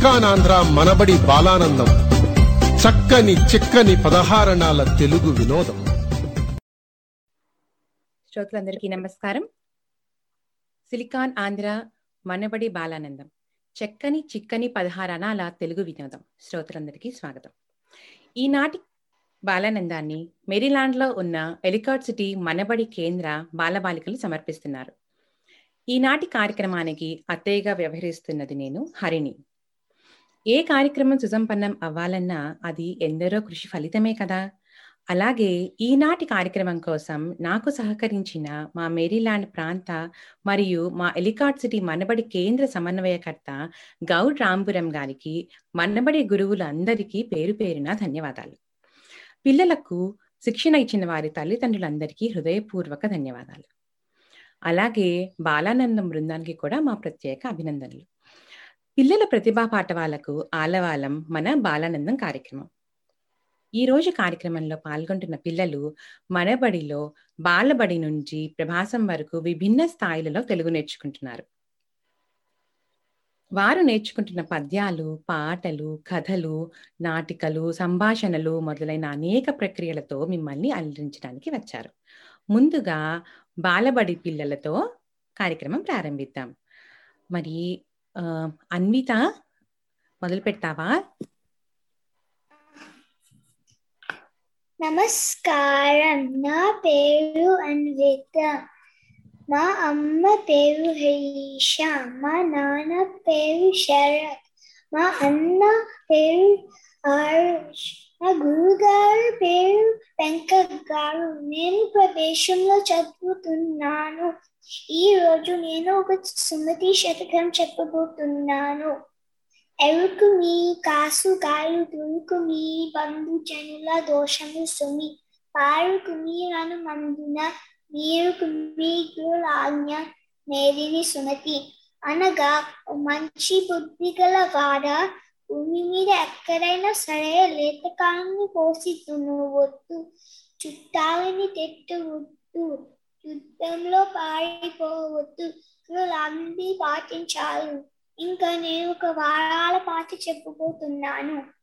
సిలికానాంధ్ర మనబడి బాలానందం. చక్కని చిక్కని పదహారణాల తెలుగు వినోదం. శ్రోతలందరికీ నమస్కారం. సిలికాన్ ఆంధ్ర మనబడి బాలానందం. చెక్కని చిక్కని పదహారణాల తెలుగు వినోదం. శ్రోతలందరికీ స్వాగతం. ఈనాటి బాలానందాన్ని మెరీలాండ్లో ఉన్న ఎలికాట్ సిటీ మనబడి కేంద్ర బాలబాలికలు సమర్పిస్తున్నారు. ఈనాటి కార్యక్రమానికి అత్తయ్యగా వ్యవహరిస్తున్నది నేను హరిణి. ఏ కార్యక్రమం సుసంపన్నం అవ్వాలన్నా అది ఎందరో కృషి ఫలితమే కదా. అలాగే ఈనాటి కార్యక్రమం కోసం నాకు సహకరించిన మా మేరీలాండ్ ప్రాంత మరియు మా ఎలికాట్ సిటీ మనబడి కేంద్ర సమన్వయకర్త గౌడ్ రాంపురం గారికి మనబడి గురువులందరికీ పేరు పేరున ధన్యవాదాలు. పిల్లలకు శిక్షణ ఇచ్చిన వారి తల్లిదండ్రులందరికీ హృదయపూర్వక ధన్యవాదాలు. అలాగే బాలానందం బృందానికి కూడా మా ప్రత్యేక అభినందనలు. పిల్లల ప్రతిభా పాఠవాలకు ఆలవాలం మన బాలానందం కార్యక్రమం. ఈ రోజు కార్యక్రమంలో పాల్గొంటున్న పిల్లలు మనబడిలో బాలబడి నుంచి ప్రభాసం వరకు విభిన్న స్థాయిలలో తెలుగు నేర్చుకుంటున్నారు. వారు నేర్చుకుంటున్న పద్యాలు పాటలు కథలు నాటికలు సంభాషణలు మొదలైన అనేక ప్రక్రియలతో మిమ్మల్ని అలరించడానికి వచ్చారు. ముందుగా బాలబడి పిల్లలతో కార్యక్రమం ప్రారంభిద్దాం. మరి అన్విత మొదలు పెడతావా నమస్కారం. నా పేరు అన్విత. మా అమ్మ పేరు హరీష. మా నాన్న పేరు శరత్. మా అన్న పేరు ఆరుష్ మా గురుగారు పేరు వెంకట్ గారు. నేను ప్రవేశంలో చదువుతున్నాను. ఈ రోజు నేను ఒక సుమతి శతకం చెప్పబోతున్నాను. ఎరుకు మీ కాసు గాయు దురుకు మీ బంధు జనుల దోషము సుమి. పారుకు మీరను మందున మీరుకు మీ గురాజ్ఞ మేరిని సుమతి. అనగా మంచి బుద్ధి గల వాడ భూమి మీద ఎక్కడైనా సరే లేతకాన్ని పోసి తునవద్దు చుట్టాలని తెట్టవద్దు యుద్ధంలో పారిపోవద్దు. గురులందరి పాటించాలి ఇంకా నేను ఒక వారాల పాటు చెప్పుకోతున్నాను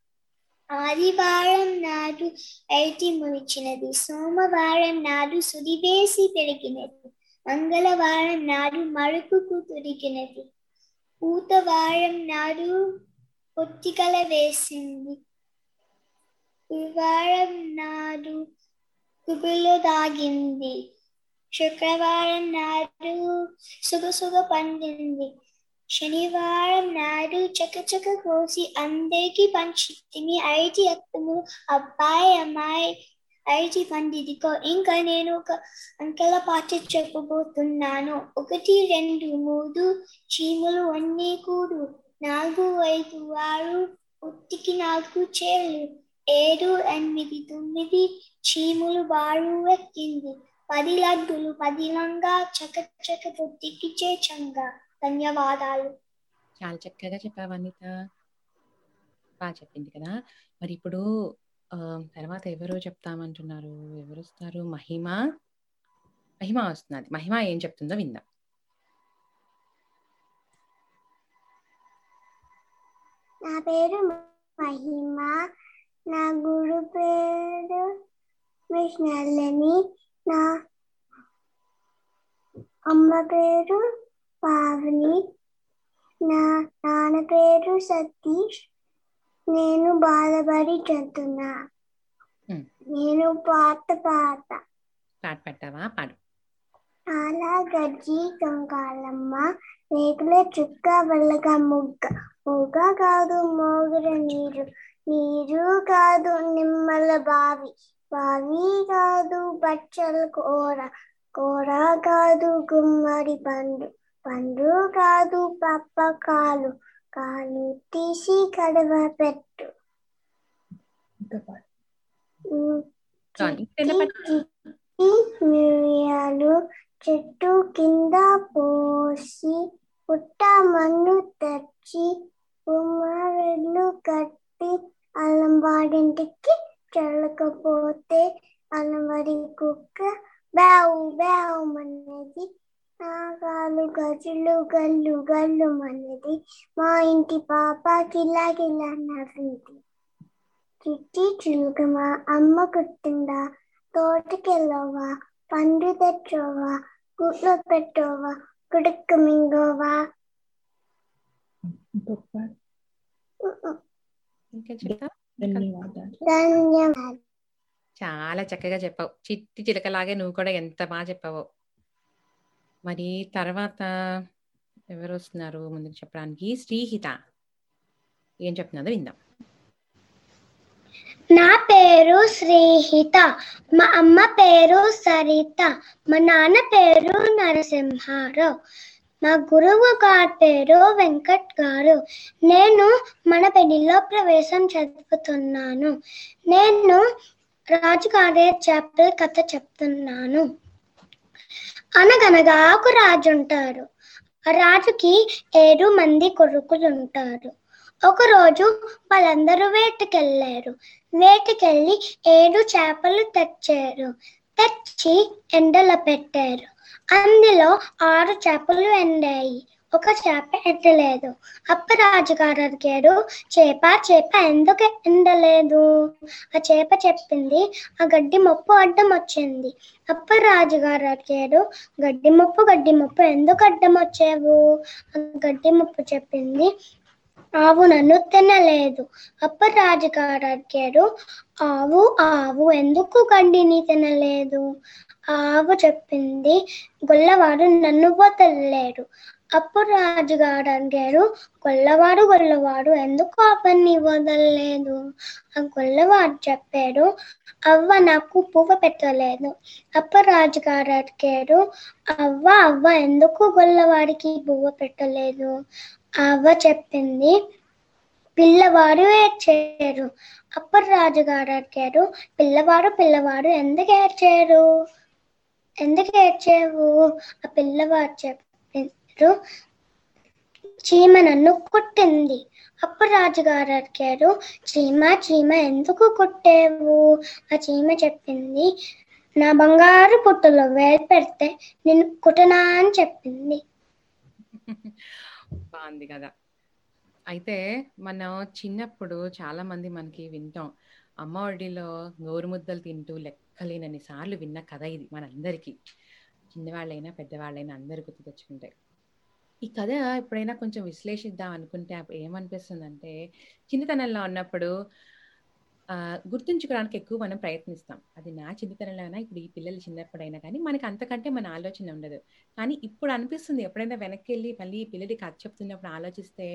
ఆదివారం నాడు ఐటి మురిచినది సోమవారం నాడు సుడివేసి పెరిగినది. మంగళవారం నాడు మరుపుకు తిరిగినది పూతవారం నాడు పొత్తికల వేసింది. గురువారం నాడు కుబిలో దాగింది. శుక్రవారం నాడు సుగసుగ పండింది. శనివారం నాడు చకచక కోసి అందరికి పంచితిని ఐటి అత్తము అబ్బాయి అమ్మాయి ఐటి పండిదికో ఇంకా నేను ఒక అంకెల పాట చెప్పబోతున్నాను. ఒకటి రెండు మూడు చీములు అన్నీ కూడు. నాలుగు ఐదు ఆరు ఉత్తికి నాలుగు చేలు ఏడు ఎనిమిది తొమ్మిది చీములు బారు ఎక్కింది పది లడ్డులు పదిలంగా చక చక బుద్ధికి చేచంగా ధన్యవాదాలు. చాలా చక్కగా చెప్పావు అనిత. బాగా చెప్పింది కదా. మరి ఇప్పుడు తర్వాత ఎవరు చెప్తామంటున్నారు? ఎవరు వస్తారు మహిమ. మహిమ వస్తున్నది. మహిమ ఏం చెప్తుందో విందాం. నా పేరు మహిమ. నా గురు పేరు విష్ణల్లని నా అమ్మ పేరు పావని. నా నాన్న పేరు సతీష్. నేను బాధపడి చదువుతున్నా. నేను పాత పాత. పాట పెట్టావా? పాడు. చాలా గజ్జి కంకాలమ్మ రేకుల చుక్క వెళ్ళగా ముగ్గ. ముగ్గ కాదు మోగుర నీరు. నీరు కాదు నిమ్మల బావి. బావి కాదు బచ్చల కూర కూర కాదు గుమ్మడి పండు పండు కాదు పప్ప కాలు కాలు తీసి కడవ పెట్టు. మిరియాలు చెట్టు కింద పోసి పుట్ట మన్ను తెచ్చి కుమారులు కట్టి అల్లం వాడింటికి అల్లం వాడి కుక్క బ్యావు బ్యావు అన్నది నాగాలు గజులు గల్లు గల్లు మనది మా ఇంటి పాప కిలా కిలా నవ్వింది. చిట్టి చిలుక మా అమ్మ కుట్టిందా? తోటకెళ్ళవా? పండు తెచ్చోవా? గుడ్లో పెట్టోవా? గుడుక్కు మింగోవా? ఇంకా చెప్తా? ధన్యవాదాలు ధన్యవాదాలు. చాలా చక్కగా చెప్పావు. చిట్టి చిలకలాగే నువ్వు కూడా ఎంత బాగా చెప్పావో. మరి తర్వాత ఎవరు వస్తున్నారు ముందుకు చెప్పడానికి? శ్రీహిత. ఏం చెప్తున్నదో విందాం. నా పేరు శ్రీహిత. మా అమ్మ పేరు సరిత. మా నాన్న పేరు నరసింహారావు. మా గురువు గారి పేరు వెంకట్ గారు నేను మన పెళ్ళిలో ప్రవేశం చదువుతున్నాను నేను రాజుగారి చాప్టర్ కథ చెప్తున్నాను. అనగనగా ఒక రాజు ఉంటారు ఆ రాజుకి ఏడు మంది కొడుకులు ఉంటారు ఒకరోజు వాళ్ళందరూ వేటకెళ్ళారు. వేటకెళ్ళి ఏడు చేపలు తెచ్చారు. తెచ్చి ఎండలో పెట్టారు. అందులో ఆరు చేపలు ఎండాయి. ఒక చేప ఎండలేదు అప్ప రాజుగారు అడిగాడు చేప చేప ఎందుకు ఎండలేదు? ఆ చేప చెప్పింది ఆ గడ్డి మొప్పు అడ్డం వచ్చింది. అప్ప రాజుగారు అడిగాడు గడ్డి మొప్పు గడ్డి మొప్పు ఎందుకు అడ్డం వచ్చావు? ఆ గడ్డి మొప్పు చెప్పింది ఆవు నన్ను తినలేదు. అప్ప రాజుగారు అడిగాడు ఆవు ఆవు ఎందుకు గడ్డిని తినలేదు? ఆవు చెప్పింది. గొల్లవాడు నన్ను వదలలేడు. అప్పుడు రాజుగారు అడిగారు గొల్లవాడు గొల్లవాడు ఎందుకు అవన్నీ వదలలేదు? ఆ గొల్లవాడు చెప్పాడు. అవ్వ నాకు పువ్వు పెట్టలేదు. అప్పుడు రాజుగారు అడిగారు అవ్వ అవ్వ ఎందుకు గొల్లవాడికి పువ్వు పెట్టలేదు? అవ్వ చెప్పింది. పిల్లవాడు ఏడ్చారు అప్పుడు రాజుగారు అడిగారు పిల్లవాడు పిల్లవాడు ఎందుకు ఏడ్చారు ఎందుకు ఏడ్చావు? ఆ పిల్లవాడు చెప్పారు. చీమ నన్ను కుట్టింది. అప్పుడు రాజుగారు అడిగారు చీమ చీమ ఎందుకు కుట్టావు? ఆ చీమ చెప్పింది నా బంగారు పుట్టలో వేలు పెడితే నేను కుట్టనా అని చెప్పింది. బాగుంది కదా. అయితే మనం చిన్నప్పుడు చాలా మంది మనకి వింటాం అమ్మ ఒడిలో ముద్దలు తింటూ లెక్కలేనన్ని సార్లు విన్న కథ ఇది మనందరికీ. చిన్నవాళ్ళైనా పెద్దవాళ్ళైనా అందరు గుర్తు తెచ్చుకుంటాయి. ఈ కథ ఎప్పుడైనా కొంచెం విశ్లేషిద్దాం అనుకుంటే ఏమనిపిస్తుందంటే చిన్నతనంలో ఉన్నప్పుడు గుర్తుంచుకోవడానికి ఎక్కువ మనం ప్రయత్నిస్తాం. అది నా చిన్నతనంలో అయినా ఇప్పుడు ఈ పిల్లలు చిన్నప్పుడైనా కానీ మనకి అంతకంటే మన ఆలోచన ఉండదు. కానీ ఇప్పుడు అనిపిస్తుంది ఎప్పుడైనా వెనక్కి వెళ్ళి మళ్ళీ ఈ పిల్లడి కథ చెప్తున్నప్పుడు ఆలోచిస్తే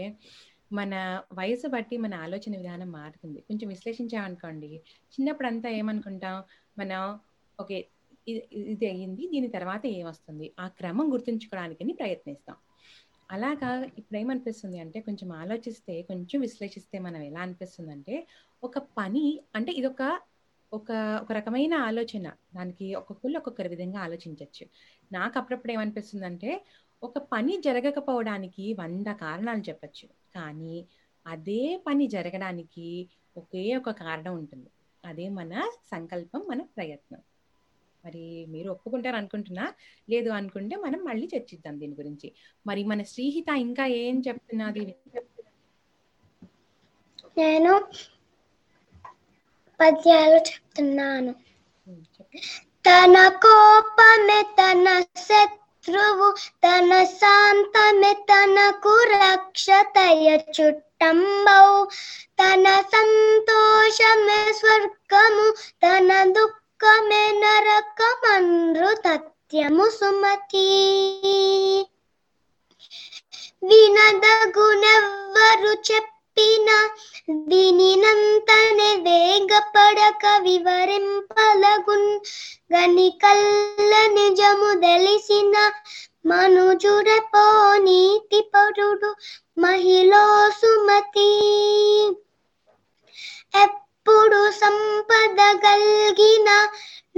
మన వయసు బట్టి మన ఆలోచన విధానం మారుతుంది. కొంచెం విశ్లేషించామనుకోండి చిన్నప్పుడు అంతా ఏమనుకుంటాం? మనం ఓకే ఇది అయ్యింది దీని తర్వాత ఏమొస్తుంది? ఆ క్రమం గుర్తుంచుకోవడానికి ప్రయత్నిస్తాం. అలాగా ఇప్పుడు ఏమనిపిస్తుంది అంటే కొంచెం ఆలోచిస్తే కొంచెం విశ్లేషిస్తే మనం ఎలా అనిపిస్తుంది అంటే ఒక పని అంటే ఇదొక ఒక ఒక రకమైన ఆలోచన. దానికి ఒక్కొక్కరు ఒక్కొక్కరి విధంగా ఆలోచించవచ్చు నాకు అప్పుడప్పుడు ఏమనిపిస్తుంది అంటే ఒక పని జరగకపోవడానికి వంద కారణాలు చెప్పచ్చు. కానీ అదే పని జరగడానికి ఒకే ఒక కారణం ఉంటుంది. అదే మన సంకల్పం మన ప్రయత్నం. మరి మీరు ఒప్పుకుంటారు అనుకుంటున్నా? లేదు అనుకుంటే మనం మళ్ళీ చర్చిద్దాం దీని గురించి. మరి మన శ్రీహిత ఇంకా ఏం చెప్తున్నది నేను పద్యాలు చెప్తున్నాను. తన కోపమే తన శత్రువు తన శాంతమే తనకు రక్షతయ చుట్టంబౌ. తన సంతోషమే స్వర్గము తన దుఃఖమే నరకమండ్రు తత్యము సుమతి. వినదగునెవ్వరు చెప్ వినినంతనే వేగపడక వివరింపలగున్ గని కల్ల నిజము తెలిసిన మనుజుడపో నీతి పరుడు మహిళో సుమతి ఎప్పుడు సంపద గల్గిన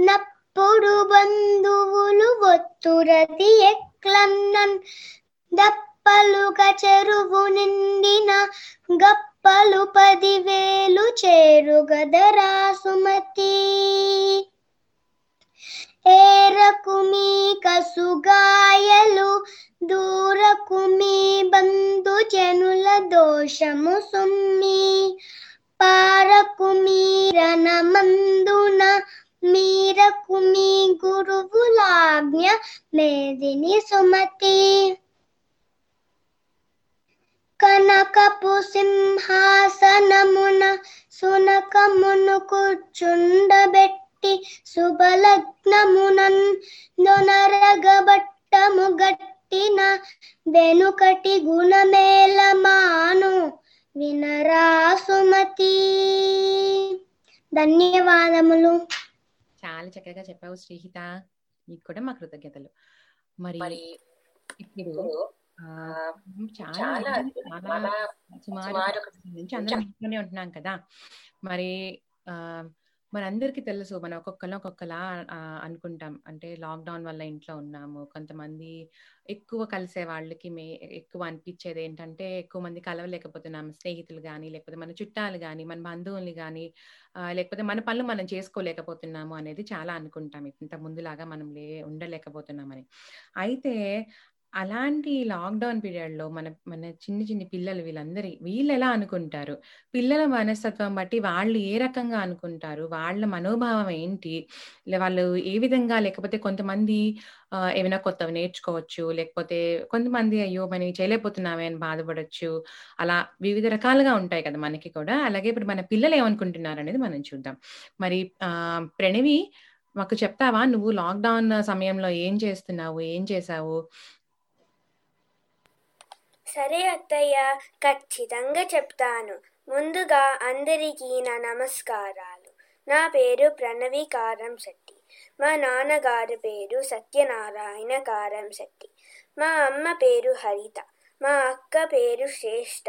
నప్పుడు బంధువులు ఒత్తురది ఎక్లన్నన్ దప్పలుగా చెరువు నిండిన గప్పలు పదివేలు చేరు గదరా సుమతి. ఏరకు మీ కసుగాయలు దూరకు మీ బంధు జనుల దోషము సుమ్మి. పారకు మీరనమందున మీరకు మీ గురువులాజ్ఞ మేదిని సుమతి. కనకపు సింహాసనమున సునకమును కూర్చుండబెట్టి శుభలగ్నమునన్ దొనరగబట్టము గట్టిన వెనుకటి గుణమేల మాను వినరా సుమతి. ధన్యవాదములు. చాలా చక్కగా చెప్పావు శ్రీహిత. నీకు కూడా మా కృతజ్ఞతలు. మరి ఇప్పుడు చాలా చాలా చాలా సుమారు ఒక నుంచి అందరం ఇంట్లోనే ఉంటున్నాం కదా. మరి అందరికీ తెలుసు మనం ఒక్కొక్కరు ఒక్కొక్కలా అనుకుంటాం. అంటే లాక్డౌన్ వల్ల ఇంట్లో ఉన్నాము. కొంతమంది ఎక్కువ కలిసే వాళ్ళకి మే ఎక్కువ అనిపించేది ఏంటంటే ఎక్కువ మంది కలవలేకపోతున్నాం స్నేహితులు కానీ లేకపోతే మన చుట్టాలు కానీ మన బంధువులు కానీ లేకపోతే మన పనులు మనం చేసుకోలేకపోతున్నాము అనేది చాలా అనుకుంటాం. ఇంత ముందులాగా మనం లే ఉండలేకపోతున్నామని. అయితే అలాంటి లాక్డౌన్ పీరియడ్లో మన మన చిన్ని చిన్ని పిల్లలు వీళ్ళందరి వీళ్ళు ఎలా అనుకుంటారు? పిల్లల మనస్తత్వం బట్టి వాళ్ళు ఏ రకంగా అనుకుంటారు? వాళ్ళ మనోభావం ఏంటి? లే- వాళ్ళు ఏ విధంగా లేకపోతే కొంతమంది ఏమైనా కొత్తవి నేర్చుకోవచ్చు లేకపోతే కొంతమంది అయ్యో మనం ఇవి చేయలేకపోతున్నామే అని బాధపడొచ్చు. అలా వివిధ రకాలుగా ఉంటాయి కదా మనకి కూడా. అలాగే ఇప్పుడు మన పిల్లలు ఏమనుకుంటున్నారు అనేది మనం చూద్దాం. మరి ఆ ప్రణవి మాకు చెప్తావా? నువ్వు లాక్డౌన్ సమయంలో ఏం చేస్తున్నావు? ఏం చేసావు సరే అత్తయ్య ఖచ్చితంగా చెప్తాను ముందుగా అందరికీ నా నమస్కారాలు నా పేరు ప్రణవి కారం శెట్టి మా నాన్నగారి పేరు సత్యనారాయణ కారం శెట్టి మా అమ్మ పేరు హరిత మా అక్క పేరు శ్రేష్ఠ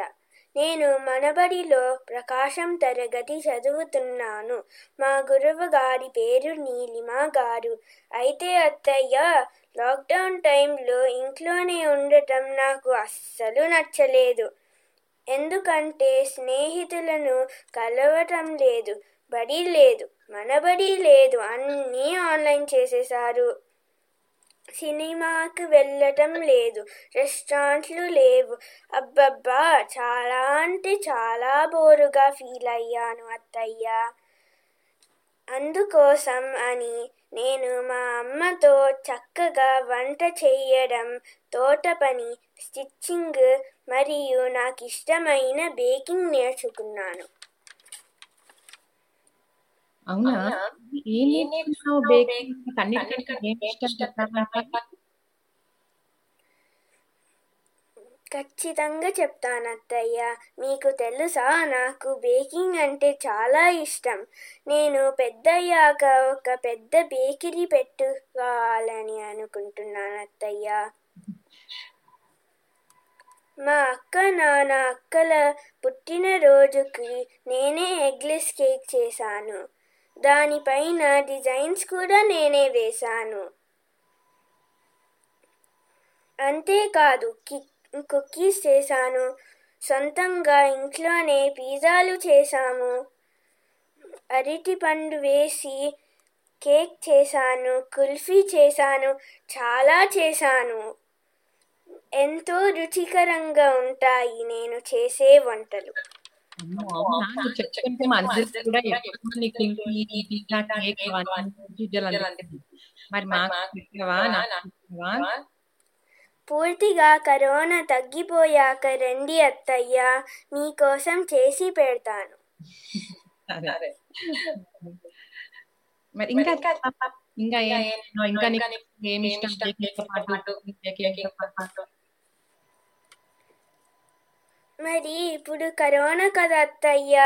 నేను మనబడిలో ప్రకాశం తరగతి చదువుతున్నాను మా గురువు గారి పేరు నీలిమ గారు అయితే అత్తయ్య లాక్డౌన్ టైంలో ఇంట్లోనే ఉండటం నాకు అస్సలు నచ్చలేదు. ఎందుకంటే స్నేహితులను కలవటం లేదు బడి లేదు మన బడి లేదు అన్నీ ఆన్లైన్ చేసేశారు. సినిమాకి వెళ్ళటం లేదు రెస్టారెంట్లు లేవు. అబ్బబ్బా చాలా అంటే చాలా బోరుగా ఫీల్ అయ్యాను అత్తయ్య. అందుకోసం అని నేను మా అమ్మతో చక్కగా వంట చేయడం తోట పని స్టిచ్చింగ్ మరియు నాకు ఇష్టమైన బేకింగ్ నేర్చుకున్నాను. అవునా? ఏం నేర్చుకున్నావు బేకింగ్? అన్నిటికంటే ఏం ఇష్టం చెప్తావా ఖచ్చితంగా చెప్తాను అత్తయ్య. మీకు తెలుసా? నాకు బేకింగ్ అంటే చాలా ఇష్టం. నేను పెద్దయ్యాక ఒక పెద్ద బేకరీ పెట్టుకోవాలని అనుకుంటున్నాను అత్తయ్య. మా అక్క నాన్న అక్కల పుట్టినరోజుకి నేనే ఎగ్లెస్ కేక్ చేశాను. దానిపైన డిజైన్స్ కూడా నేనే వేశాను. అంతేకాదు కి కుకీస్ చేశాను. సొంతంగా ఇంట్లోనే పిజ్జాలు చేశాము. అరటి పండు వేసి కేక్ చేశాను కుల్ఫీ చేశాను చాలా చేశాను. ఎంతో రుచికరంగా ఉంటాయి నేను చేసే వంటలు. మరి మాకు చెప్పావా? నాకు చెప్పావా? పూర్తిగా కరోనా తగ్గిపోయాక రండి అత్తయ్య మీకోసం చేసి పెడతాను. ఇంకా ఇంకా ఇంకా ఏమి ఇష్టం? మరి ఇప్పుడు కరోనా కదా అత్తయ్య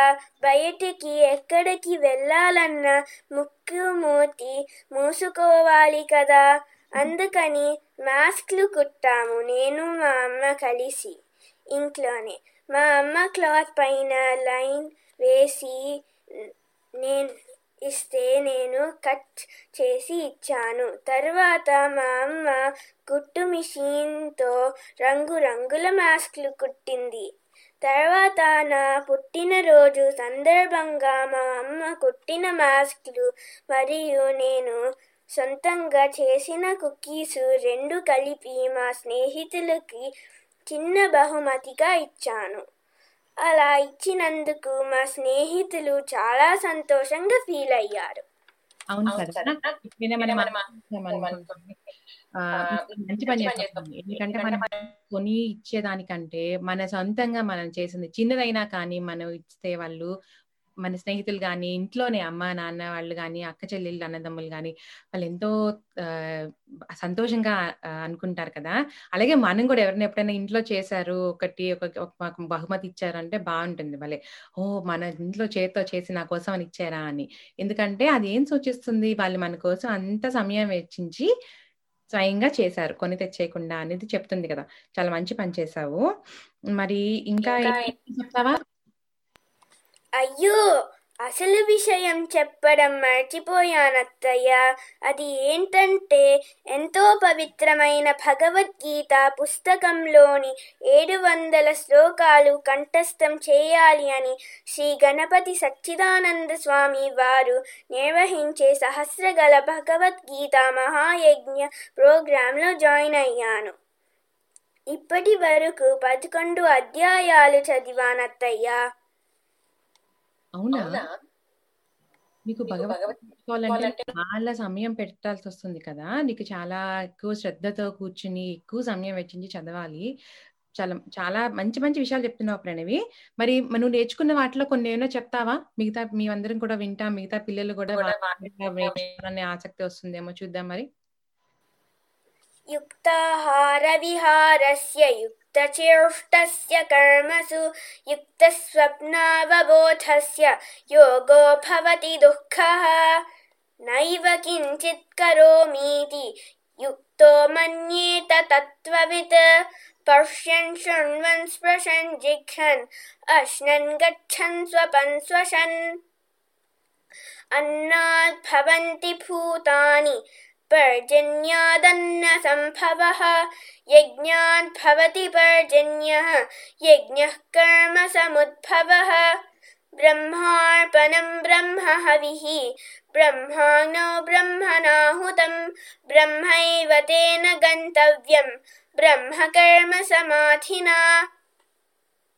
బయటికి ఎక్కడికి వెళ్ళాలన్నా ముక్కు మూతి మూసుకోవాలి కదా. అందుకని మాస్క్లు కుట్టాము నేను మా అమ్మ కలిసి ఇంట్లోనే. మా అమ్మ క్లాత్ పైన లైన్ వేసి నేను ఇస్తే నేను కట్ చేసి ఇచ్చాను. తర్వాత మా అమ్మ కుట్టు మిషన్తో రంగు రంగుల మాస్క్లు కుట్టింది. తర్వాత నా పుట్టినరోజు సందర్భంగా మా అమ్మ కుట్టిన మాస్క్లు మరియు నేను సొంతంగా చేసిన కుకీస్ రెండు కలిపి మా స్నేహితులకి చిన్న బహుమతిగా ఇచ్చాను. అలా ఇచ్చినందుకు మా స్నేహితులు చాలా సంతోషంగా ఫీల్ అయ్యారు. అవును మంచి పని చేస్తాం. ఎందుకంటే మనం కొని ఇచ్చేదానికంటే మన సొంతంగా మనం చేసింది చిన్నదైనా కానీ మనం ఇస్తే వాళ్ళు మన స్నేహితులు కానీ ఇంట్లోనే అమ్మ నాన్న వాళ్ళు కానీ అక్క చెల్లెళ్ళు అన్నదమ్ములు కానీ వాళ్ళు ఎంతో సంతోషంగా అనుకుంటారు కదా. అలాగే మనం కూడా ఎవరైనా ఎప్పుడైనా ఇంట్లో చేశారు ఒకటి ఒక బహుమతి ఇచ్చారంటే బాగుంటుంది భలే. ఓ మన ఇంట్లో చేతితో చేసి నా కోసం అని ఇచ్చారా అని. ఎందుకంటే అది ఏం సూచిస్తుంది? వాళ్ళు మన కోసం అంత సమయం వెచ్చించి స్వయంగా చేశారు కొని తెచ్చేయకుండా అనేది చెప్తుంది కదా. చాలా మంచి పని చేశావు. మరి ఇంకా చెప్తావా? అయ్యో అసలు విషయం చెప్పడం మర్చిపోయానత్తయ్య. అది ఏంటంటే ఎంతో పవిత్రమైన భగవద్గీత పుస్తకంలోని ఏడు వందల శ్లోకాలు కంఠస్థం చేయాలి అని శ్రీ గణపతి సచ్చిదానంద స్వామి వారు నిర్వహించే సహస్రగల భగవద్గీత మహాయజ్ఞ ప్రోగ్రాంలో జాయిన్ అయ్యాను. ఇప్పటి వరకు పదకొండు అధ్యాయాలు చదివానత్తయ్యా. అవునా? మీకు భగవద్గీత చాలా సమయం పెట్టాల్సి వస్తుంది కదా? నీకు చాలా ఎక్కువ శ్రద్ధతో కూర్చుని ఎక్కువ సమయం వెచ్చించి చదవాలి. చాలా చాలా మంచి మంచి విషయాలు చెప్తున్నావు ప్రణవి. మరి నువ్వు నేర్చుకున్న వాటిలో కొన్ని ఏమైనా చెప్తావా? మిగతా మీ అందరం కూడా వింటా. మిగతా పిల్లలు కూడా ఆసక్తి వస్తుందేమో చూద్దాం మరి. యుక్తాహార విహారస్య యుక్ युक्तचेष्टस्य कर्मसु युक्तस्वप्नावबोधस्य योगो भवति दुःखः। नैव किञ्चित् करोमीति युक्तो मन्येत तत्त्ववित्। पश्यन् शृण्वन् स्पृशन् जिघ्रन् अश्नन् गच्छन् स्वपन् स्वशन्। अन्नात् भवन्ति भूतानि पर्जन्यादन्न सम्भवः यज्ञात् भवति पर्जन्यः यज्ञः कर्म समुद्भवः ब्रह्मार्पणं ब्रह्म हविः ब्रह्माणो ब्रह्मणाहुतं ब्रह्मैव तेन गन्तव्यं ब्रह्मकर्म समाधिना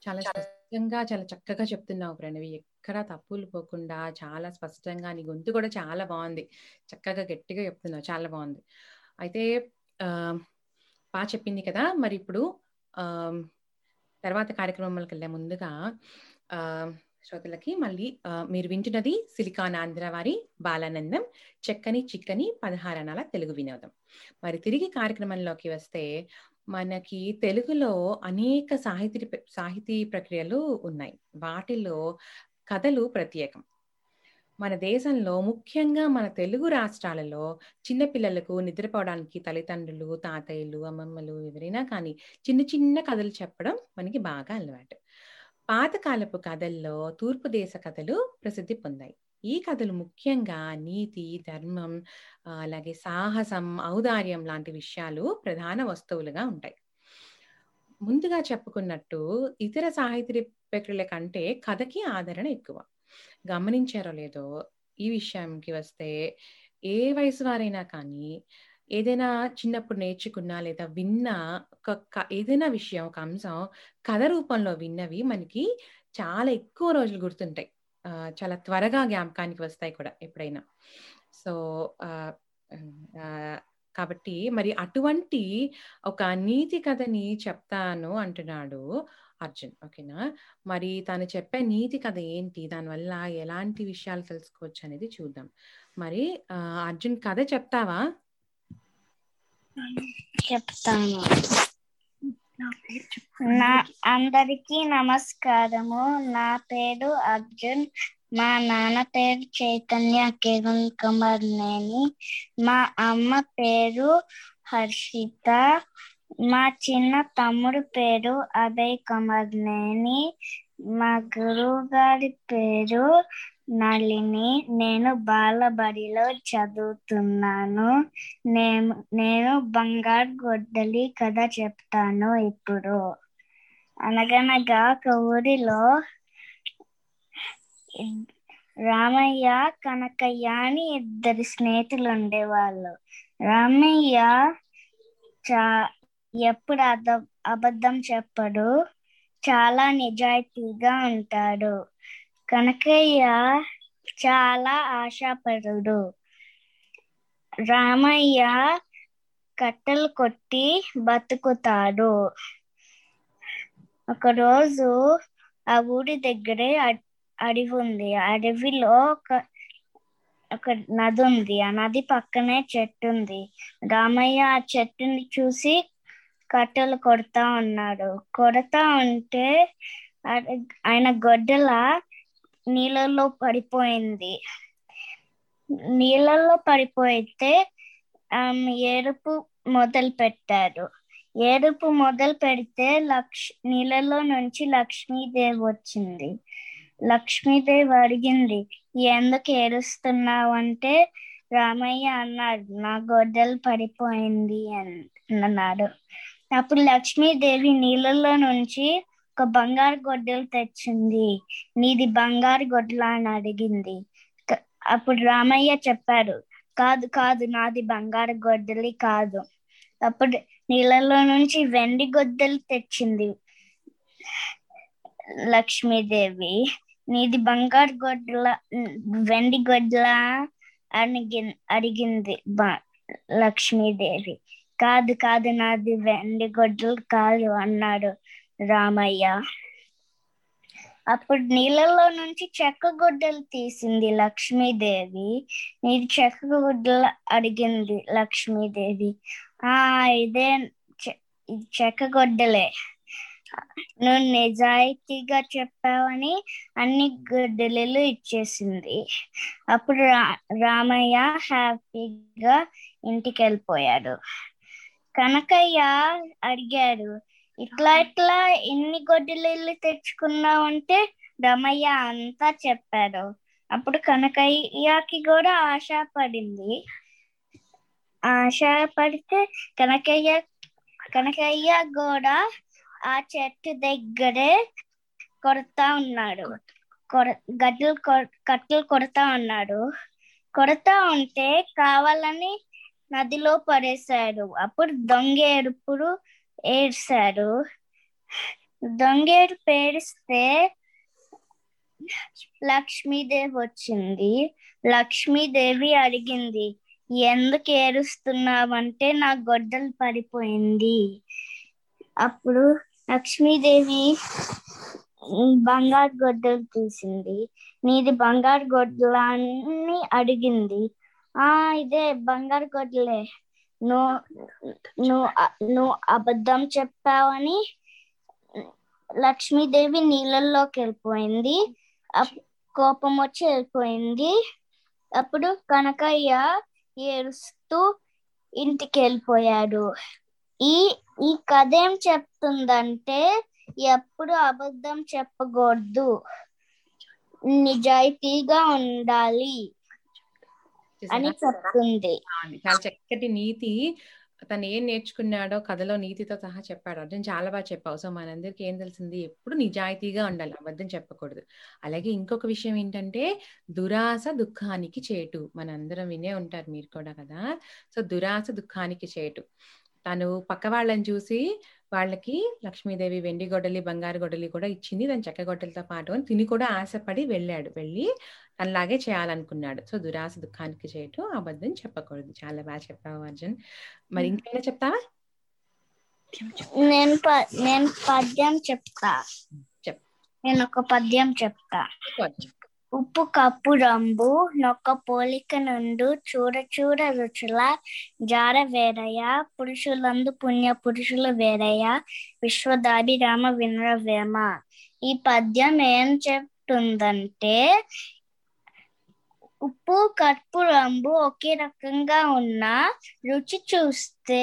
చాలా స్పష్టంగా చాలా చక్కగా చెప్తున్నావు ప్రణవి ఎక్కడా తప్పులు పోకుండా చాలా స్పష్టంగా నీ గొంతు కూడా చాలా బాగుంది చక్కగా గట్టిగా చెప్తున్నావు. చాలా బాగుంది అయితే బాగా చెప్పింది కదా! మరి ఇప్పుడు ఆ తర్వాత కార్యక్రమంలోకి వెళ్ళే ముందుగా ఆ శ్రోతలకి మళ్ళీ మీరు వింటున్నది సిలికాన్ ఆంధ్ర వారి బాలానందం చెక్కని చిక్కని పదహారణాల తెలుగు వినోదం. మరి తిరిగి కార్యక్రమంలోకి వస్తే మనకి తెలుగులో అనేక సాహితీ సాహితీ ప్రక్రియలు ఉన్నాయి. వాటిలో కథలు ప్రత్యేకం. మన దేశంలో ముఖ్యంగా మన తెలుగు రాష్ట్రాలలో చిన్నపిల్లలకు నిద్రపోవడానికి తల్లిదండ్రులు తాతయ్యలు అమ్మమ్మలు ఎవరైనా కానీ చిన్న చిన్న కథలు చెప్పడం మనకి బాగా అలవాటు. పాతకాలపు కథల్లో తూర్పు దేశ కథలు ప్రసిద్ధి పొందాయి. ఈ కథలు ముఖ్యంగా నీతి ధర్మం అలాగే సాహసం ఔదార్యం లాంటి విషయాలు ప్రధాన వస్తువులుగా ఉంటాయి. ముందుగా చెప్పుకున్నట్టు ఇతర సాహిత్య ఎక్స్పెక్టెడ్ల కంటే కథకి ఆదరణ ఎక్కువ. గమనించారో లేదో ఈ విషయంకి వస్తే ఏ వయసు వారైనా కానీ ఏదైనా చిన్నప్పుడు నేర్చుకున్నా లేదా విన్న ఒక ఏదైనా విషయం ఒక అంశం కథ రూపంలో విన్నవి మనకి చాలా ఎక్కువ రోజులు గుర్తుంటాయి. చాలా త్వరగా జ్ఞాపకానికి వస్తాయి కూడా ఎప్పుడైనా. సో ఆ, కాబట్టి మరి అటువంటి ఒక నీతి కథని చెప్తాను అంటున్నాడు అర్జున్. ఓకేనా? మరి తను చెప్పే నీతి కథ ఏంటి? దానివల్ల ఎలాంటి విషయాలు తెలుసుకోవచ్చు అనేది చూద్దాం. మరి అర్జున్ కథ చెప్తావా? చెప్తాను. నా అందరికీ నమస్కారము. నా పేరు అర్జున్. మా నాన్న పేరు చైతన్య కిరణ్ కుమార్ నేని. మా అమ్మ పేరు హర్షిత. మా చిన్న తమ్ముడు పేరు అభయ్ కుమార్ నేని. మా గురువు గారి పేరు నళిని. నేను బాలబడిలో చదువుతున్నాను. నేను నేను బంగారు గొడ్డలి కథ చెప్తాను ఇప్పుడు. అనగనగా ఒక ఊరిలో రామయ్య కనకయ్య అని ఇద్దరు స్నేహితులు ఉండేవాళ్ళు. రామయ్య చా ఎప్పుడు అద అబద్ధం చెప్పడు. చాలా నిజాయితీగా ఉంటాడు. కనకయ్య చాలా ఆశాపరుడు. రామయ్య కట్టెలు కొట్టి బతుకుతాడు. ఒకరోజు ఆ ఊరి దగ్గరే అడవి ఉంది అడవిలో ఒక ఒక నది ఉంది ఆ నది పక్కనే చెట్టు ఉంది రామయ్య ఆ చెట్టుని చూసి కట్టెలు కొడతా ఉన్నాడు కొడతా ఉంటే ఆయన గొడ్డల నీళ్ళల్లో పడిపోయింది. నీళ్ళల్లో పడిపోయితే ఏడుపు మొదలు పెట్టారు ఏడుపు మొదలు పెడితే లక్ష్ నీళ్ళలో నుంచి లక్ష్మీదేవి వచ్చింది. లక్ష్మీదేవి అడిగింది ఎందుకు ఏడుస్తున్నావు అంటే రామయ్య అన్నాడు నా గొడ్డలు పడిపోయింది అన్నాడు. అప్పుడు లక్ష్మీదేవి నీళ్ళలో నుంచి ఒక బంగారు గొడ్డలు తెచ్చింది. నీది బంగారు గొడ్డల అని అడిగింది. అప్పుడు రామయ్య చెప్పాడు కాదు కాదు నాది బంగారు గొడ్డలి కాదు. అప్పుడు నీళ్ళలో నుంచి వెండి గొడ్డలు తెచ్చింది లక్ష్మీదేవి. నీది బంగారు గొడ్డల వెండి గొడ్డల అడిగి అడిగింది బ- లక్ష్మీదేవి. కాదు కాదు నాది వెండి గొడ్డలు కాదు అన్నాడు రామయ్య. అప్పుడు నీళ్ళలో నుంచి చెక్క గుడ్డలు తీసింది లక్ష్మీదేవి. నీది చెక్క గుడ్డలు అడిగింది లక్ష్మీదేవి. ఆ ఇదే ఇది చెక్క గొడ్డలే. నువ్వు నిజాయితీగా చెప్పావని అన్ని గుడ్డలు ఇచ్చేసింది. అప్పుడు రా రామయ్య హ్యాపీగా ఇంటికి వెళ్ళిపోయాడు కనకయ్య అడిగాడు ఇట్లా ఇట్లా ఎన్ని గొడ్డలు తెచ్చుకున్నావంటే? రమయ్య అంతా చెప్పాడు. అప్పుడు కనకయ్యకి కూడా ఆశ పడింది. ఆశ పడితే కనకయ్య కనకయ్య కూడా ఆ చెట్టు దగ్గరే కొడతా ఉన్నాడు. కొర- గడ్డలు కట్టెలు కొడతా ఉన్నాడు. కొడతా ఉంటే కావాలని నదిలో పడేశాడు అప్పుడు దొంగ ఏడుపుడు ఏడ్చాడు దొంగేడు పేరిస్తే లక్ష్మీదేవి వచ్చింది. లక్ష్మీదేవి అడిగింది ఎందుకు ఏడుస్తున్నావంటే నా గొడ్డలు పడిపోయింది. అప్పుడు లక్ష్మీదేవి బంగారు గొడ్డలు తీసింది. నీది బంగారు గొడ్డలని అడిగింది. ఆ ఇదే బంగారు కొట్లే. నువ్వు నువ్వు నువ్వు అబద్ధం చెప్పావని లక్ష్మీదేవి నీళ్ళల్లోకి వెళ్ళిపోయింది. కోపం వచ్చి వెళ్ళిపోయింది. అప్పుడు కనకయ్య ఏడుస్తూ ఇంటికి వెళ్ళిపోయాడు. ఈ ఈ కథ ఏం చెప్తుందంటే ఎప్పుడు అబద్ధం చెప్పకూడదు. నిజాయితీగా ఉండాలి. అని? చెప్తుంది. చాలా చక్కటి నీతి తను ఏం నేర్చుకున్నాడో కథలో నీతితో సహా చెప్పాడు. అర్జున్ చాలా బాగా చెప్పావు. సో మనందరికి ఏం తెలిసింది? ఎప్పుడు నిజాయితీగా ఉండాలి. అబద్ధం చెప్పకూడదు. అలాగే ఇంకొక విషయం ఏంటంటే దురాశ దుఃఖానికి చేటు. మనందరం వినే ఉంటారు మీరు కూడా కదా. సో దురాశ దుఃఖానికి చేటు. తను పక్క వాళ్ళని చూసి వాళ్ళకి లక్ష్మీదేవి వెండి గొడ్డలి బంగారు గొడ్డలి కూడా ఇచ్చింది. దాని చెక్క గొడ్డలతో పాటు అని తిని కూడా ఆశపడి వెళ్ళాడు. వెళ్ళి తనలాగే చేయాలనుకున్నాడు. సో దురాశ దుఃఖానికి చేయటు అబద్ధం చెప్పకూడదు. చాలా బాగా చెప్పావు అర్జున్. మరి ఇంకేమైనా చెప్తావా? నేను నేను పద్యం చెప్తా. నేను ఒక పద్యం చెప్తా. ఉప్పు కప్పు రంబు నొక్క పోలిక నుండు చూడ చూడ రుచుల జార వేరయ్య పురుషులందు పుణ్య పురుషులు వేరయ్య విశ్వదాభిరామ వినరవేమ. ఈ పద్యం ఏం చెప్తుందంటే ఉప్పు కర్పూరంబు ఒకే రకంగా ఉన్న రుచి చూస్తే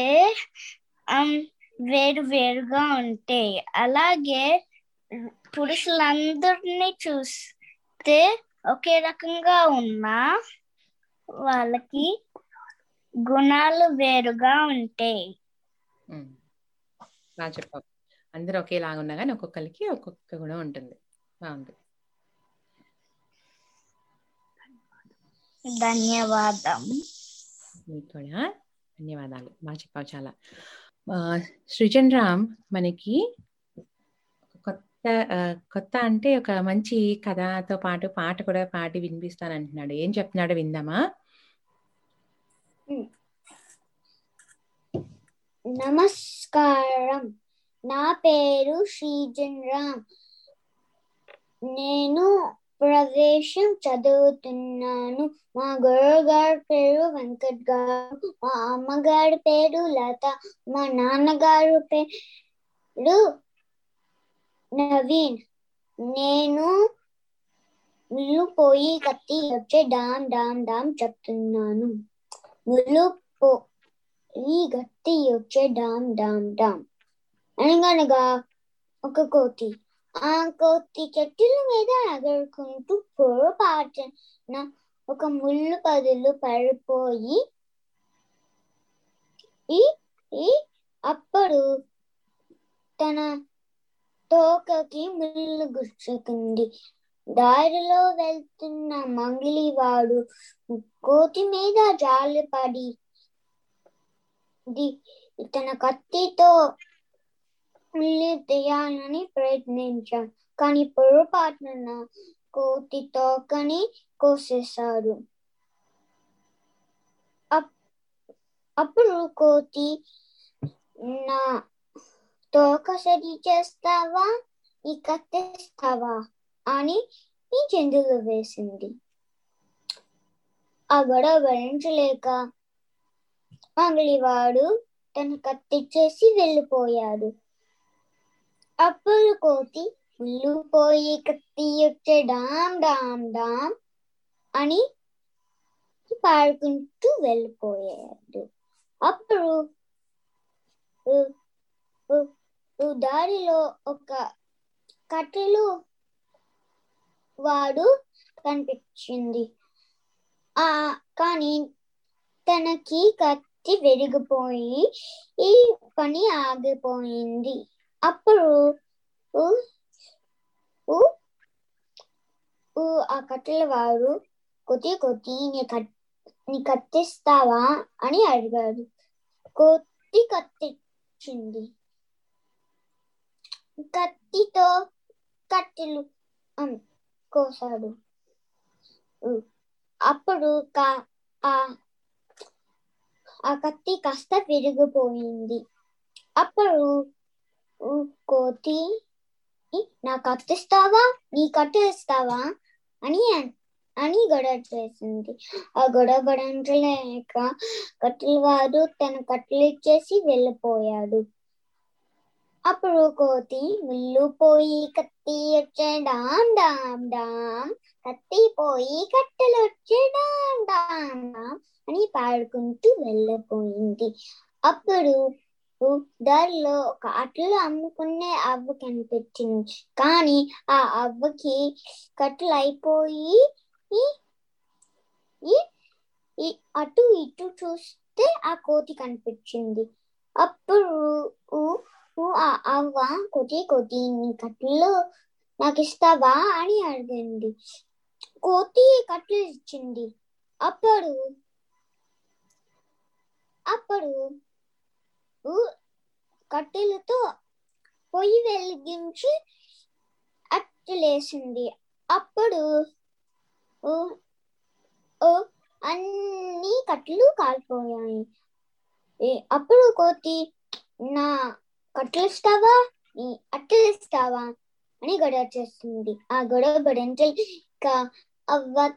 వేరు వేరుగా ఉంటాయి. అలాగే పురుషులందరినీ చూస్తే ఒకే రకంగా ఉన్న వాళ్ళకి గుణాలు వేరుగా ఉంటాయి. ఉమ్. బాగా చెప్పావు. అందరూ ఒకేలాగా ఉన్నా కానీ ఒక్కొక్కరికి ఒక్కొక్క గుణం ఉంటుంది. బాగుంది. ధన్యవాదం మీకు కూడా ధన్యవాదాలు. బాగా చెప్పావు చాలా. సృజన్ రామ్ మనకి కొత్త కొత్త అంటే ఒక మంచి కథతో పాటు పాట కూడా పాడి వినిపిస్తానంటున్నాడు. ఏం చెప్తున్నాడో విందామా? నమస్కారం. నా పేరు శ్రీజన్ రామ్ నేను ప్రవేశం చదువుతున్నాను. మా గురువుగారి పేరు వెంకట్ గారు మా అమ్మగారి పేరు లత మా నాన్నగారు పేరు నవీన్. నేను ముళ్ళు పోయి కత్తి వచ్చే డామ్ డామ్ డామ్ చెప్తున్నాను. ముళ్ళు పోయి గట్టి వచ్చే డామ్ డామ్ డామ్ అనగనగా ఒక కోతి. ఆ చెట్టుల మీద ఎగురుకుంటూ పొరపాటున ఒక ముళ్ళు పదులు పడిపోయి ఈ అప్పుడు తన తోకకి ముళ్ళు గుచ్చుకుంది దారిలో వెళ్తున్న మంగిలివాడు కోతి మీద జాలిపడి తన కత్తితో ముళ్ళు తీయాలని ప్రయత్నించాడు కానీ పొరపాటున కోతి తోకని కోసేశారు. అప్- అప్పుడు కోతి నా తోక సరి చేస్తావా? ఈ కత్తిస్తావా? అని ఈ చెందులు వేసింది. ఆ గొడవ భరించలేక మంగళివాడు తన కత్తిచ్చేసి వెళ్ళిపోయాడు. అప్పుడు కోతి ఉల్లిపోయి పోయి కత్తి వచ్చే డామ్ డామ్ డామ్ అని పాడుకుంటూ వెళ్ళిపోయాడు. అప్పుడు దారిలో ఒక కట్టెలు వాడు కనిపించింది. ఆ కానీ తనకి కత్తి విరిగిపోయి ఈ పని ఆగిపోయింది. అప్పుడు ఆ కట్టెల వారు కొద్ది కొద్ది నీ కత్తిస్తావా అని అడిగాడు కొద్ది కత్తిచ్చింది కత్తితో కట్టెలు కోసాడు అప్పుడు కా- ఆ ఆ కత్తి కాస్త విరిగిపోయింది అప్పుడు కోతి "ఈ, నా కత్తిస్తావా నీ కట్టు ఇస్తావా అని అని గొడవ చేసింది ఆ గొడవ లేక కట్టెల వారు తన కట్టెలు ఇచ్చేసి వెళ్ళిపోయాడు అప్పుడు కోతి ముళ్ళు పోయి కత్తి వచ్చే డామ్ డామ్ డామ్ కత్తి పోయి కట్టెలు వచ్చే డామ్ డామ్ డామ్ అని పాడుకుంటూ వెళ్ళిపోయింది అప్పుడు దారిలో ఒక అట్లు అమ్ముకునే అవ్వ కనిపించింది కానీ ఆ అవ్వకి కట్టెలు అయిపోయి అటు ఇటు చూస్తే ఆ కోతి కనిపించింది అప్పుడు ఆ అవ్వ కొద్ది కొద్ది నీ కట్టెలు నాకు ఇస్తావా అని అడిగింది. కోతి కట్టెలు ఇచ్చింది. అప్పుడు అప్పుడు కట్టెలతో పొయ్యి వెలిగించి అట్టలేసింది అప్పుడు అన్ని కట్టెలు కాలిపోయాయి. అప్పుడు కోతి నా కట్టెలుస్తావా నీ అట్టలిస్తావా అని గొడవ చేస్తుంది. ఆ గొడవ భరించలేక అవ్వ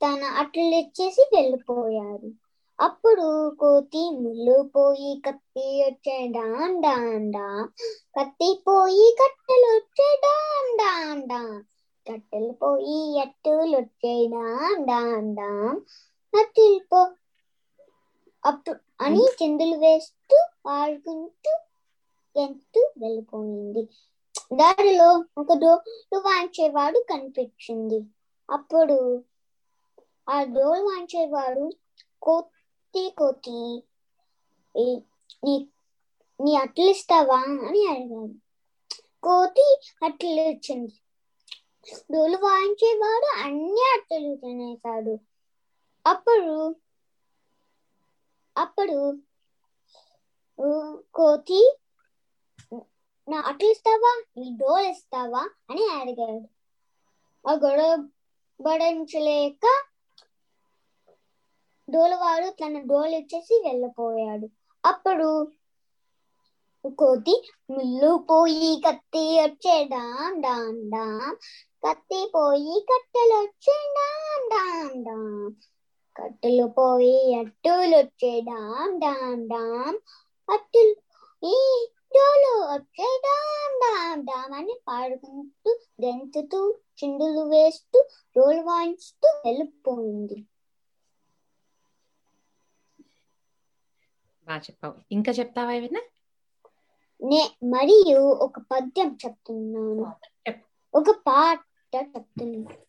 తన అట్టలు ఇచ్చేసి వెళ్ళిపోయారు. అప్పుడు కోతి ముళ్ళు పోయి కత్తి వచ్చే డాన్ డాన్ డా కత్తి పోయి కట్టెలు వచ్చే డాన్ డాన్ డా కట్టెలు పోయి అట్టులు వచ్చే డాన్ డాన్ డా కట్టెలు పో అప్పుడు అని చిందులు వేస్తూ ఆడుకుంటూ ఎంతూ వెళ్ళిపోయింది. దారిలో ఒక డోలు వాంచేవాడు కనిపించింది. అప్పుడు ఆ డోలు వాంచేవాడు కోతి కోతి నీ నీ అట్లు ఇస్తావా అని అడిగాడు కోతి అట్లు ఇచ్చింది డోలు వాయించేవాడు అన్ని అట్టలు తినేశాడు అప్పుడు అప్పుడు కోతి నా అట్లు ఇస్తావా నీ డోలు ఇస్తావా అని అడిగాడు ఆ గొడవ భరించలేక డోలవాడు తన డోలు ఇచ్చేసి వెళ్ళిపోయాడు. అప్పుడు కోతి ముళ్ళు పోయి కత్తి వచ్చే డామ్ డామ్ డామ్ కత్తి పోయి కట్టెలు వచ్చే డామ్ డామ్ కట్టెలు పోయి అట్టులు వచ్చే డాం డాం అట్టులు ఈ డోలు వచ్చే డామ్ డామ్ అని పాడుకుంటూ గెంతుతూ చిందులు వేస్తూ డోలు వాయించుతూ వెళ్ళిపోయింది. బాగా చెప్పావు. ఇంకా చెప్తావా ఏమైనా? నే మరియు ఒక పద్యం చెప్తున్నాను. ఒక పాట చెప్తున్నాను.